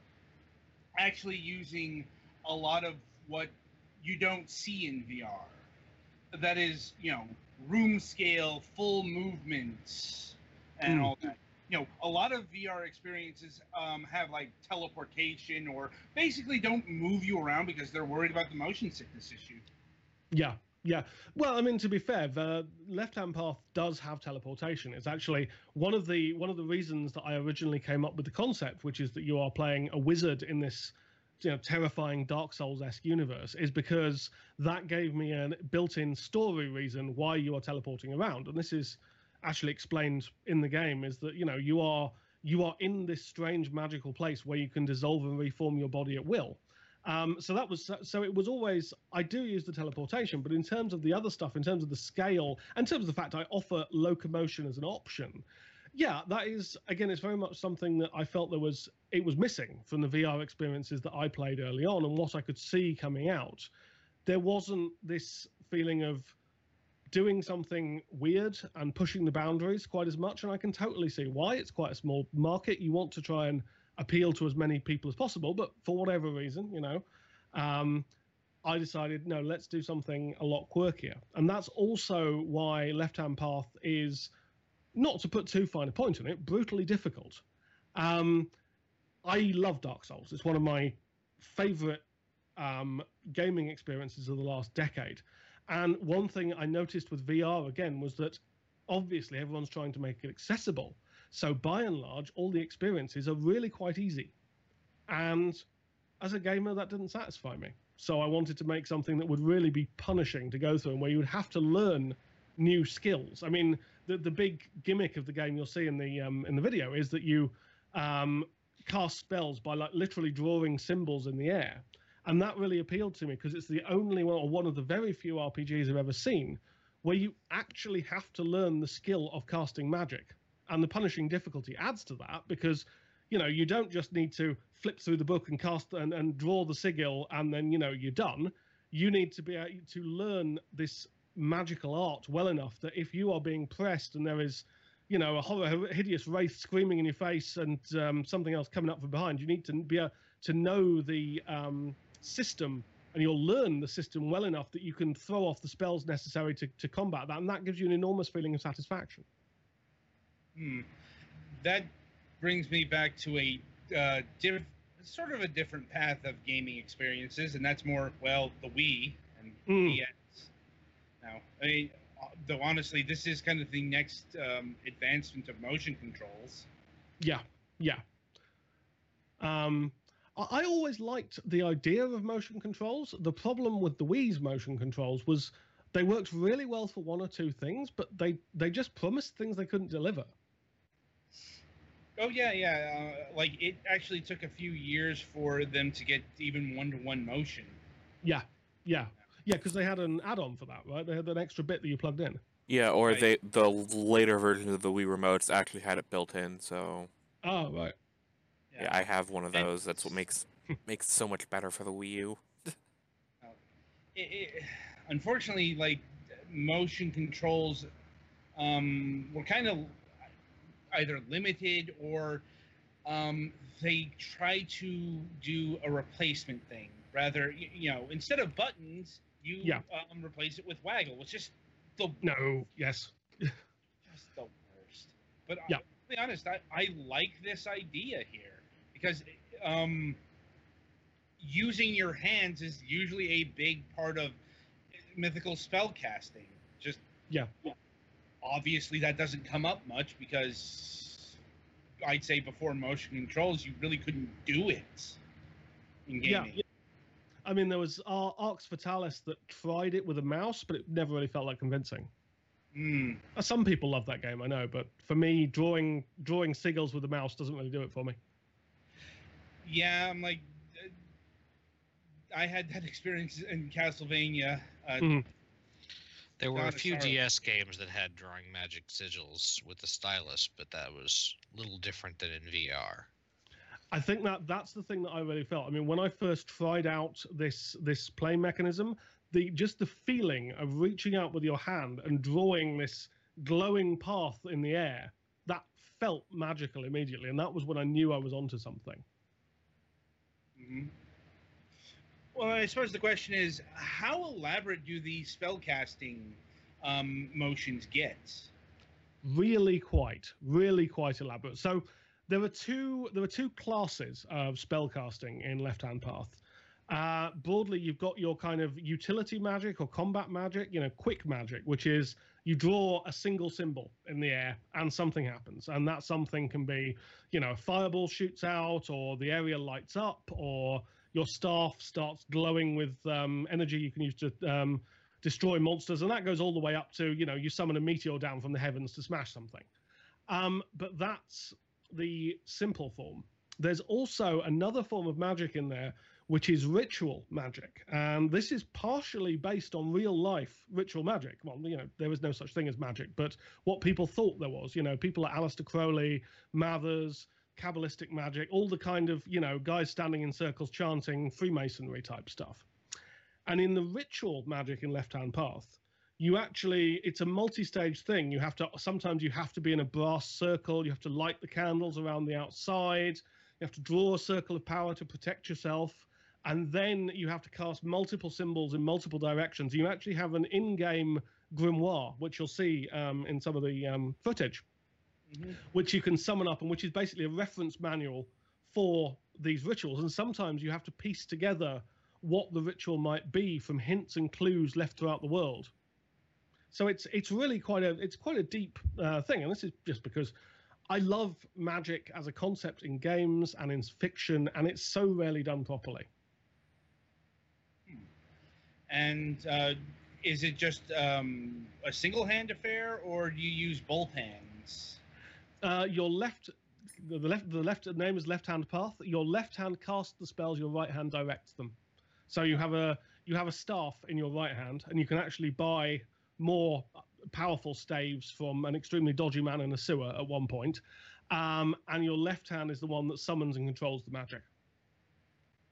actually using a lot of what you don't see in VR. That is, you know, room scale, full movements, and Hmm. all that. You know, a lot of VR experiences um, have like teleportation or basically don't move you around because they're worried about the motion sickness issue. Yeah, yeah. Well, I mean, to be fair, the left-hand path does have teleportation. It's actually one of the one of the reasons that I originally came up with the concept, which is that you are playing a wizard in this, you know, terrifying Dark Souls-esque universe, is because that gave me a built-in story reason why you are teleporting around, and this is actually explained in the game. Is that you know you are you are in this strange magical place where you can dissolve and reform your body at will. Um, so that was so it was always I do use the teleportation, but in terms of the other stuff, in terms of the scale, in terms of the fact I offer locomotion as an option, yeah, that is again, it's very much something that I felt there was it was missing from the VR experiences that I played early on and what I could see coming out. There wasn't this feeling of doing something weird and pushing the boundaries quite as much, and I can totally see why. It's quite a small market. You want to try and appeal to as many people as possible, but for whatever reason, you know, um, I decided no, let's do something a lot quirkier, and that's also why Left Hand Path is not to put too fine a point on it, brutally difficult. Um, I love Dark Souls. It's one of my favorite um, gaming experiences of the last decade. And one thing I noticed with VR again was that obviously everyone's trying to make it accessible. So by and large, all the experiences are really quite easy. And as a gamer, that didn't satisfy me. So I wanted to make something that would really be punishing to go through and where you would have to learn new skills. I mean, the, the big gimmick of the game you'll see in the um, in the video is that you um, cast spells by like literally drawing symbols in the air, and that really appealed to me because it's the only one or one of the very few RPGs I've ever seen where you actually have to learn the skill of casting magic, and the punishing difficulty adds to that because you know you don't just need to flip through the book and cast and, and draw the sigil and then you know you're done. You need to be able to learn this magical art well enough that if you are being pressed and there is you know a horror, hideous wraith screaming in your face and um, something else coming up from behind you need to be able to know the um, system and you'll learn the system well enough that you can throw off the spells necessary to, to combat that and that gives you an enormous feeling of satisfaction Hmm. That brings me back to a uh, diff- sort of a different path of gaming experiences, and that's more well the Wii and Mm. Now, I mean, though honestly, this is kind of the next um, advancement of motion controls. Yeah, yeah. Um, I, I always liked the idea of motion controls. The problem with the Wii's motion controls was they worked really well for one or two things, but they they just promised things they couldn't deliver. Oh yeah, yeah. Uh, like it actually took a few years for them to get even one-to-one motion. Yeah, yeah, yeah, because they had an add-on for that, right? They had an extra bit that you plugged in. Yeah, or Right. they the later versions of the Wii remotes actually had it built in. So Oh, right. yeah, I have one of And- those. That's what makes makes so much better for the Wii U. it, it, unfortunately, like motion controls, um, were kind of. either limited or um, they try to do a replacement thing. Rather, you, you know, instead of buttons, you Yeah. um, replace it with waggle, which is the No, yes. just the worst. But Yeah. I'll be honest, I, I like this idea here because um, using your hands is usually a big part of mythical spell casting. Just Yeah. obviously that doesn't come up much because I'd say before motion controls you really couldn't do it in Yeah. Gaming. I mean, there was Ar- Arx Fatalis that tried it with a mouse, but it never really felt like convincing. Uh, Some people love that game, I know, but for me, drawing drawing sigils with a mouse doesn't really do it for me. Yeah, I'm like, uh, I had that experience in Castlevania. Uh, Mhm. There were a a few sorry. DS games that had drawing magic sigils with the stylus, but that was a little different than in VR. I think that that's the thing that I really felt. I mean, when I first tried out this this play mechanism, the just the feeling of reaching out with your hand and drawing this glowing path in the air, that felt magical immediately, and that was when I knew I was onto something. mhm. Well, I suppose the question is, how elaborate do these spellcasting um, motions get? really quite really quite elaborate so there are two there are two classes of spellcasting in left hand path. Uh, broadly you've got your kind of utility magic or combat magic you know quick magic which is you draw a single symbol in the air and something happens. And that something can be you know a fireball shoots out or the area lights up or your staff starts glowing with um, energy you can use to um, destroy monsters, and that goes all the way up to you know you summon a meteor down from the heavens to smash something. Um, but that's the simple form. There's also another form of magic in there, which is ritual magic, and this is partially based on real life ritual magic. Well, you know there was no such thing as magic, but what people thought there was, you know, people like Aleister Crowley, Mathers. Kabbalistic magic, all the kind of, you know, guys standing in circles chanting Freemasonry type stuff. And in the ritual magic in Left Hand Path, you actually it's a multi-stage thing. You have to sometimes you have to be in a brass circle, you have to light the candles around the outside, you have to draw a circle of power to protect yourself, and then you have to cast multiple symbols in multiple directions. You actually have an in-game grimoire, which you'll see um, in some of the um, footage, Mhm. which you can summon up and which is basically a reference manual for these rituals. And sometimes you have to piece together what the ritual might be from hints and clues left throughout the world. So it's it's really quite a it's quite a deep uh, thing, and this is just because I love magic as a concept in games and in fiction, and it's so rarely done properly. And uh, is it just um, a single hand affair, or do you use both hands? Uh, your left, the the left, the left name is left hand path. Your left hand casts the spells. Your right hand directs them. So you have a you have a staff in your right hand, and you can actually buy more powerful staves from an extremely dodgy man in a sewer at one point. Um, and your left hand is the one that summons and controls the magic.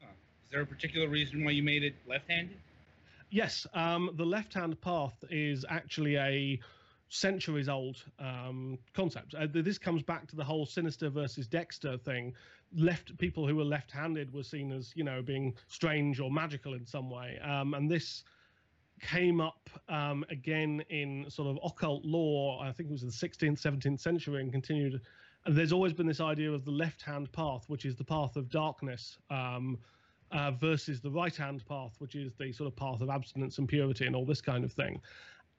Huh. Is there a particular reason why you made it left-handed? Yes, um, the left-hand path is actually a centuries old um, concept. Uh, this comes back to the whole Sinister versus Dexter thing. Left people who were left-handed were seen as you know being strange or magical in some way, um, and this came up um, again in sort of occult lore. I think it was the 16th, 17th century, and continued. And there's always been this idea of the left-hand path, which is the path of darkness. Um, uh, versus the right hand path, which is the sort of path of abstinence and purity and all this kind of thing.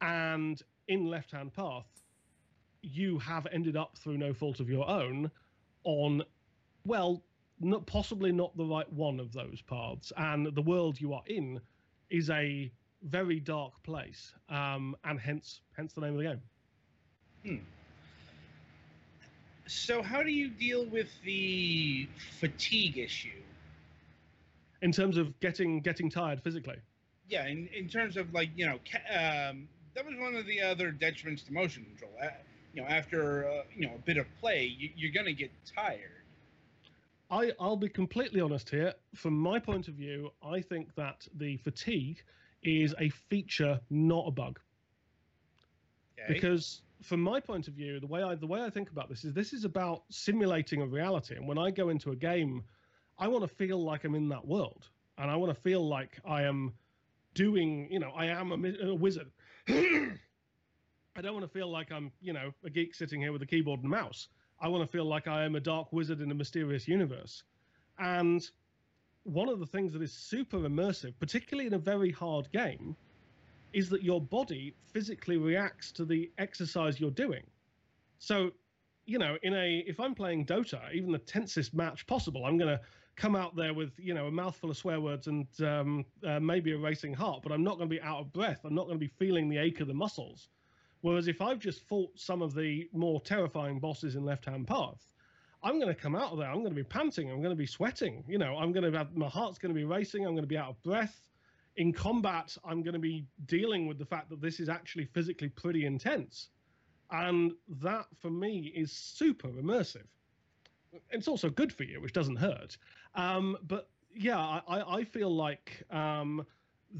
And in left hand path, you have ended up through no fault of your own on, well, not, possibly not the right one of those paths. And the world you are in is a very dark place, um, and hence hence the name of the game. So how do you deal with the fatigue issue? In terms of getting getting tired physically, Yeah, in, in terms of like you know, um, that was one of the other detriments to motion control. You know, after uh, you know a bit of play, you, you're gonna get tired. I, I'll be completely honest here. From my point of view, I think that the fatigue is a feature, not a bug. Okay. Because from my point of view, the way I the way I think about this is this is about simulating a reality. And when I go into a game, I want to feel like I'm in that world, and I want to feel like I am doing. You know, I am a, a wizard. I don't want to feel like I'm, you know, a geek sitting here with a keyboard and mouse. I want to feel like I am a dark wizard in a mysterious universe. And one of the things that is super immersive, particularly in a very hard game, is that your body physically reacts to the exercise you're doing. So, you know, in a if I'm playing Dota, even the tensest match possible, I'm going to come out there with you know a mouthful of swear words and um, uh, maybe a racing heart, but I'm not going to be out of breath. I'm not going to be feeling the ache of the muscles. Whereas if I've just fought some of the more terrifying bosses in Left Hand Path, I'm going to come out of there. I'm going to be panting. I'm going to be sweating. You know, I'm going to have my heart's going to be racing. I'm going to be out of breath. In combat, I'm going to be dealing with the fact that this is actually physically pretty intense. And that for me is super immersive. It's also good for you, which doesn't hurt. Um, but yeah, I, I feel like um,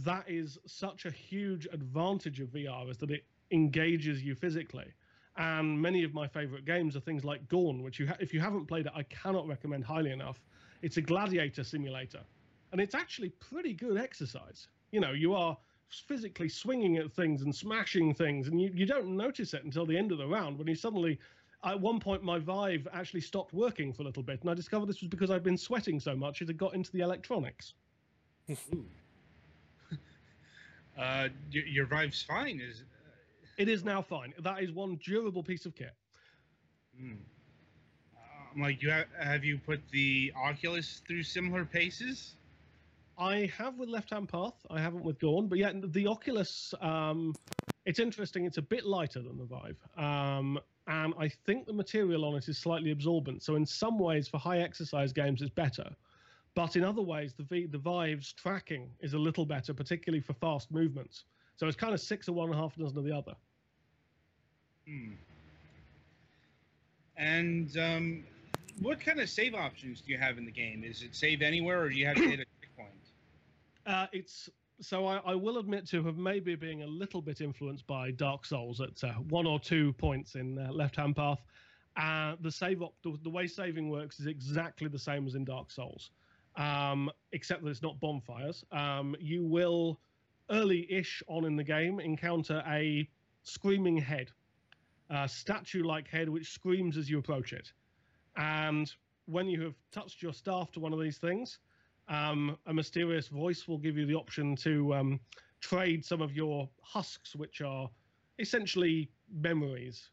that is such a huge advantage of VR is that it engages you physically. And many of my favorite games are things like Gorn, which you ha- if you haven't played it, I cannot recommend highly enough. It's a gladiator simulator, and it's actually pretty good exercise. You know, you are physically swinging at things and smashing things, and you, you don't notice it until the end of the round when you suddenly. At one point, my Vive actually stopped working for a little bit, and I discovered this was because I'd been sweating so much it had got into the electronics. Uh, your, your Vive's fine. Is It is now fine. That is one durable piece of kit. Like, you have, have you put the Oculus through similar paces? I have with Left Hand Path. I haven't with Gorn, but yeah, the Oculus. Um, it's interesting. It's a bit lighter than the Vive, um, and I think the material on it is slightly absorbent. So in some ways, for high exercise games, it's better. But in other ways, the v, the Vive's tracking is a little better, particularly for fast movements. So it's kind of six of one and a half dozen of the other. Hmm. And um, what kind of save options do you have in the game? Is it save anywhere, or do you have to hit a checkpoint? Uh, it's so I, I will admit to have maybe being a little bit influenced by Dark Souls at uh, one or two points in uh, Left Hand Path. Uh, the save op, the, the way saving works is exactly the same as in Dark Souls, um, except that it's not bonfires. Um, you will early-ish on in the game encounter a screaming head, a statue-like head which screams as you approach it, and when you have touched your staff to one of these things, um, a mysterious voice will give you the option to um, trade some of your husks, which are essentially memories,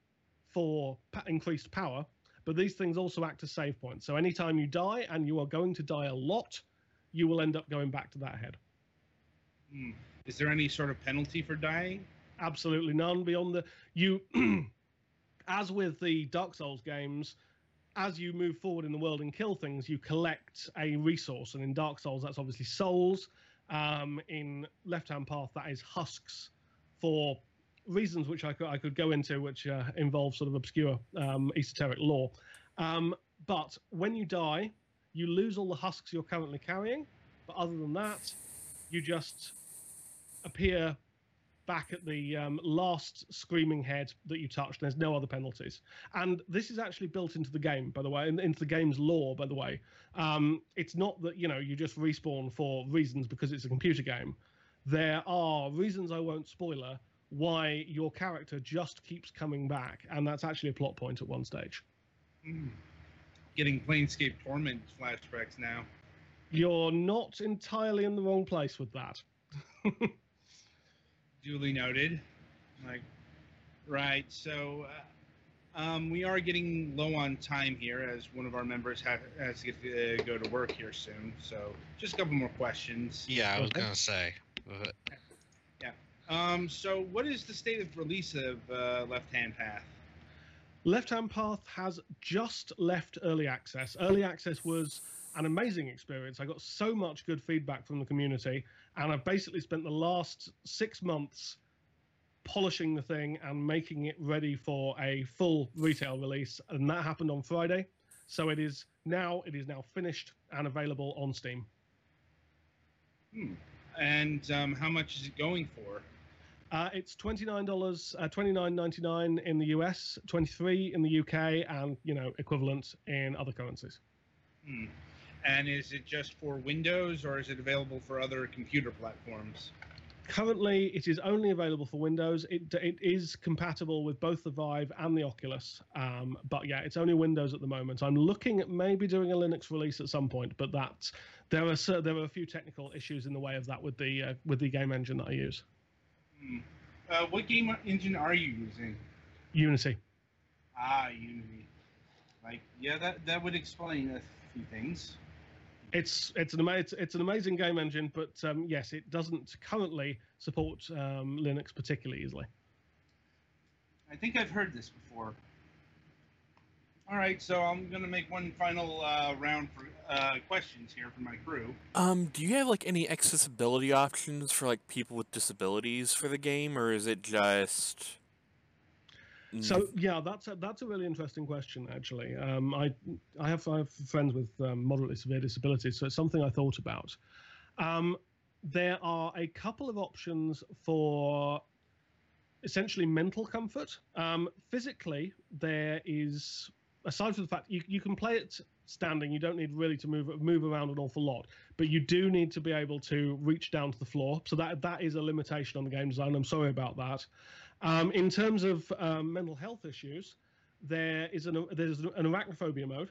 for increased power. But these things also act as save points. So anytime you die, and you are going to die a lot, you will end up going back to that head. Hmm. Is there any sort of penalty for dying? Absolutely none beyond the you. as with the Dark Souls games, as you move forward in the world and kill things, you collect a resource. And in Dark Souls, that's obviously souls. Um, in Left Hand Path, that is husks for reasons which I could, I could go into, which uh, involve sort of obscure um, esoteric lore. Um, but when you die, you lose all the husks you're currently carrying. But other than that, you just appear back at the um, last screaming head that you touched. There's no other penalties, and this is actually built into the game, by the way, in, into the game's lore, by the way. Um, it's not that you know you just respawn for reasons because it's a computer game. There are reasons I won't spoiler why your character just keeps coming back, and that's actually a plot point at one stage. Hmm. Getting Planescape Torment flashbacks now. You're not entirely in the wrong place with that. Duly noted. Like, right. So, uh, um, we are getting low on time here, as one of our members ha- has to get to, uh, go to work here soon. So, just a couple more questions. Yeah, I was Okay. gonna say. but- Um, so, what is the state of release of uh, Left Hand Path? Left Hand Path has just left early access. Early access was an amazing experience. I got so much good feedback from the community, and I've basically spent the last six months polishing the thing and making it ready for a full retail release. And that happened on Friday. So it is now it is now finished and available on Steam. Hmm. And um, how much is it going for? Uh, it's twenty nine dollars, uh, twenty nine ninety nine in the US, twenty three in the UK, and you know equivalent in other currencies. Hmm. And is it just for Windows or is it available for other computer platforms? Currently, it is only available for Windows. It it is compatible with both the Vive and the Oculus, um, but yeah, it's only Windows at the moment. I'm looking at maybe doing a Linux release at some point, but that there are cer- there are a few technical issues in the way of that with the uh, with the game engine that I use. Hmm. Uh, what game engine are you using? Unity. Ah, Unity. Like, yeah, that that would explain a few things. It's it's an ama- it's, it's an amazing game engine, but um, yes, it doesn't currently support um, Linux particularly easily. I think I've heard this before. All right, so I'm gonna make one final uh, round for uh, questions here for my crew. Um, do you have like any accessibility options for like people with disabilities for the game, or is it just? So yeah, that's a, that's a really interesting question actually. Um, I I have I have friends with um, moderately severe disabilities, so it's something I thought about. Um, there are a couple of options for essentially mental comfort. Um, physically, there is aside from the fact you, you can play it standing, you don't need really to move move around an awful lot, but you do need to be able to reach down to the floor. So that that is a limitation on the game design. I'm sorry about that. Um, in terms of um, mental health issues, there is an there's an arachnophobia mode,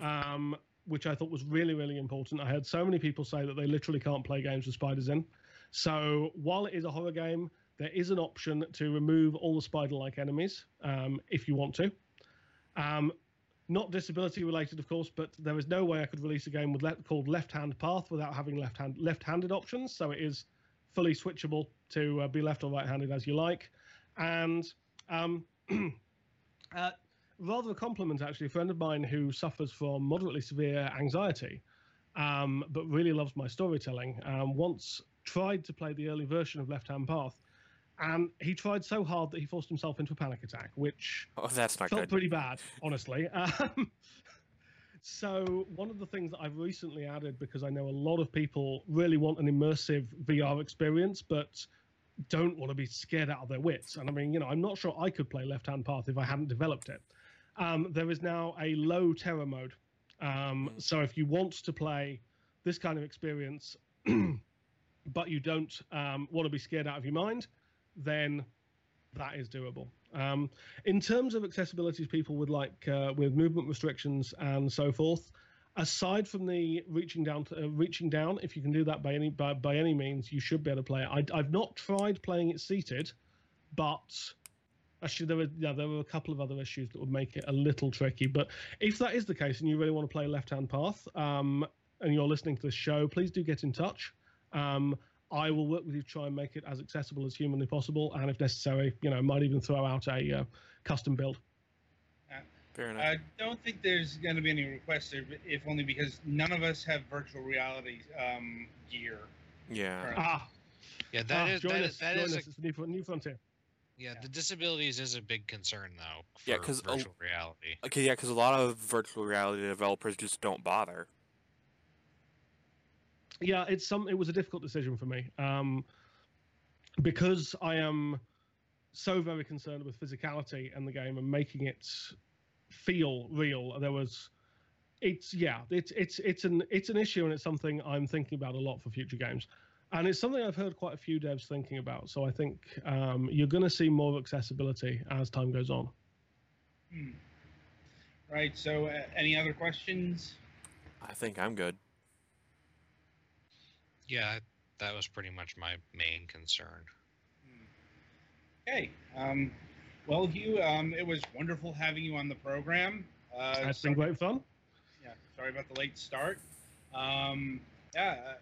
um, which I thought was really really important. I heard so many people say that they literally can't play games with spiders in. So while it is a horror game, there is an option to remove all the spider-like enemies um, if you want to. Um, not disability related, of course, but there is no way I could release a game with le- called Left Hand Path without having left hand left-handed options. So it is fully switchable to uh, be left or right-handed as you like. And um, uh, rather a compliment, actually, a friend of mine who suffers from moderately severe anxiety, um, but really loves my storytelling, um, once tried to play the early version of Left Hand Path. And he tried so hard that he forced himself into a panic attack, which Oh, that's not felt good. pretty bad, honestly. Um, so one of the things that I've recently added, because I know a lot of people really want an immersive VR experience, but don't want to be scared out of their wits. And I mean, you know, I'm not sure I could play Left Hand Path if I hadn't developed it. Um, there is now a low terror mode. Um, so if you want to play this kind of experience, but you don't um, want to be scared out of your mind, then that is doable. Um, in terms of accessibility people with like uh, with movement restrictions and so forth, aside from the reaching down to uh, reaching down, if you can do that by any by, by any means, you should be able to play it. I, I've not tried playing it seated, but actually there were yeah, there were a couple of other issues that would make it a little tricky. But if that is the case and you really want to play Left Hand Path, um, and you're listening to the show, please do get in touch. Um, I will work with you to try and make it as accessible as humanly possible, and if necessary, you know, might even throw out a uh, custom build. Fair enough. I don't think there's going to be any requests, there, if only because none of us have virtual reality um, gear. yeah. currently. Ah, Yeah, that ah, is join that us, is that join is us. a, It's a new, new frontier. yeah, the disabilities is a big concern though for Yeah, 'cause a- virtual reality. Okay, yeah, because a lot of virtual reality developers just don't bother. yeah it's some it was a difficult decision for me um because i am so very concerned with physicality in the game and making it feel real there was it's yeah it's it's it's an it's an issue and it's something i'm thinking about a lot for future games and it's something i've heard quite a few devs thinking about so i think um, you're going to see more accessibility as time goes on Hmm. Right. So, uh, any other questions? I think I'm good. Yeah, that was pretty much my main concern. Okay. Um, well, Hugh, um, it was wonderful having you on the program. Uh, it's been great fun Yeah, sorry about the late start. Um, yeah, uh,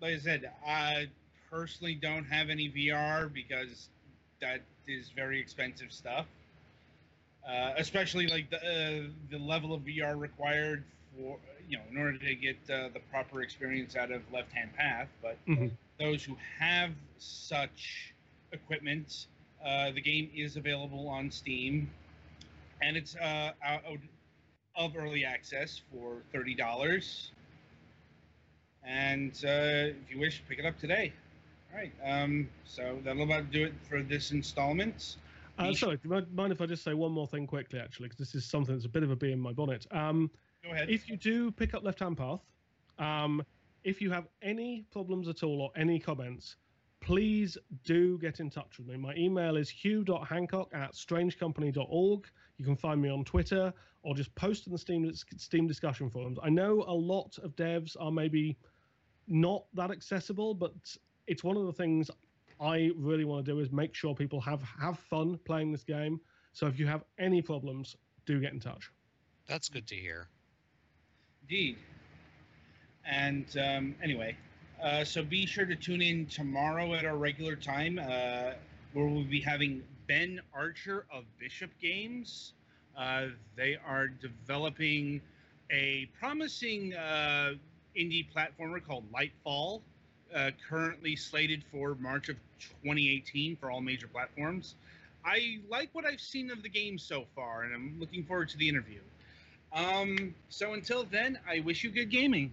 like I said, I personally don't have any VR because that is very expensive stuff. Uh, especially like the uh, the level of VR required for you know in order to get uh, the proper experience out of Left Hand Path. But Mhm. those who have such equipment, uh, the game is available on Steam, and it's uh, out of early access for thirty dollars. And uh, if you wish, pick it up today. All right. Um, so that'll about do it for this installment. Uh, sorry, do you mind- mind if I just say one more thing quickly, actually, because this is something that's a bit of a bee in my bonnet. Um, Go ahead. if you do pick up Left Hand Path, um, if you have any problems at all or any comments, please do get in touch with me. My email is hugh.hancock at strangecompany.org. You can find me on Twitter or just post in the Steam, Steam discussion forums. I know a lot of devs are maybe not that accessible, but it's one of the things I really want to do is make sure people have have fun playing this game. So if you have any problems, do get in touch. That's good to hear. Indeed. And um, anyway, uh, so be sure to tune in tomorrow at our regular time, uh, where we'll be having Ben Archer of Bishop Games. Uh, they are developing a promising uh, indie platformer called Lightfall, uh, currently slated for March of 2018 for all major platforms. I like what I've seen of the game so far, and I'm looking forward to the interview. Um, so until then, I wish you good gaming.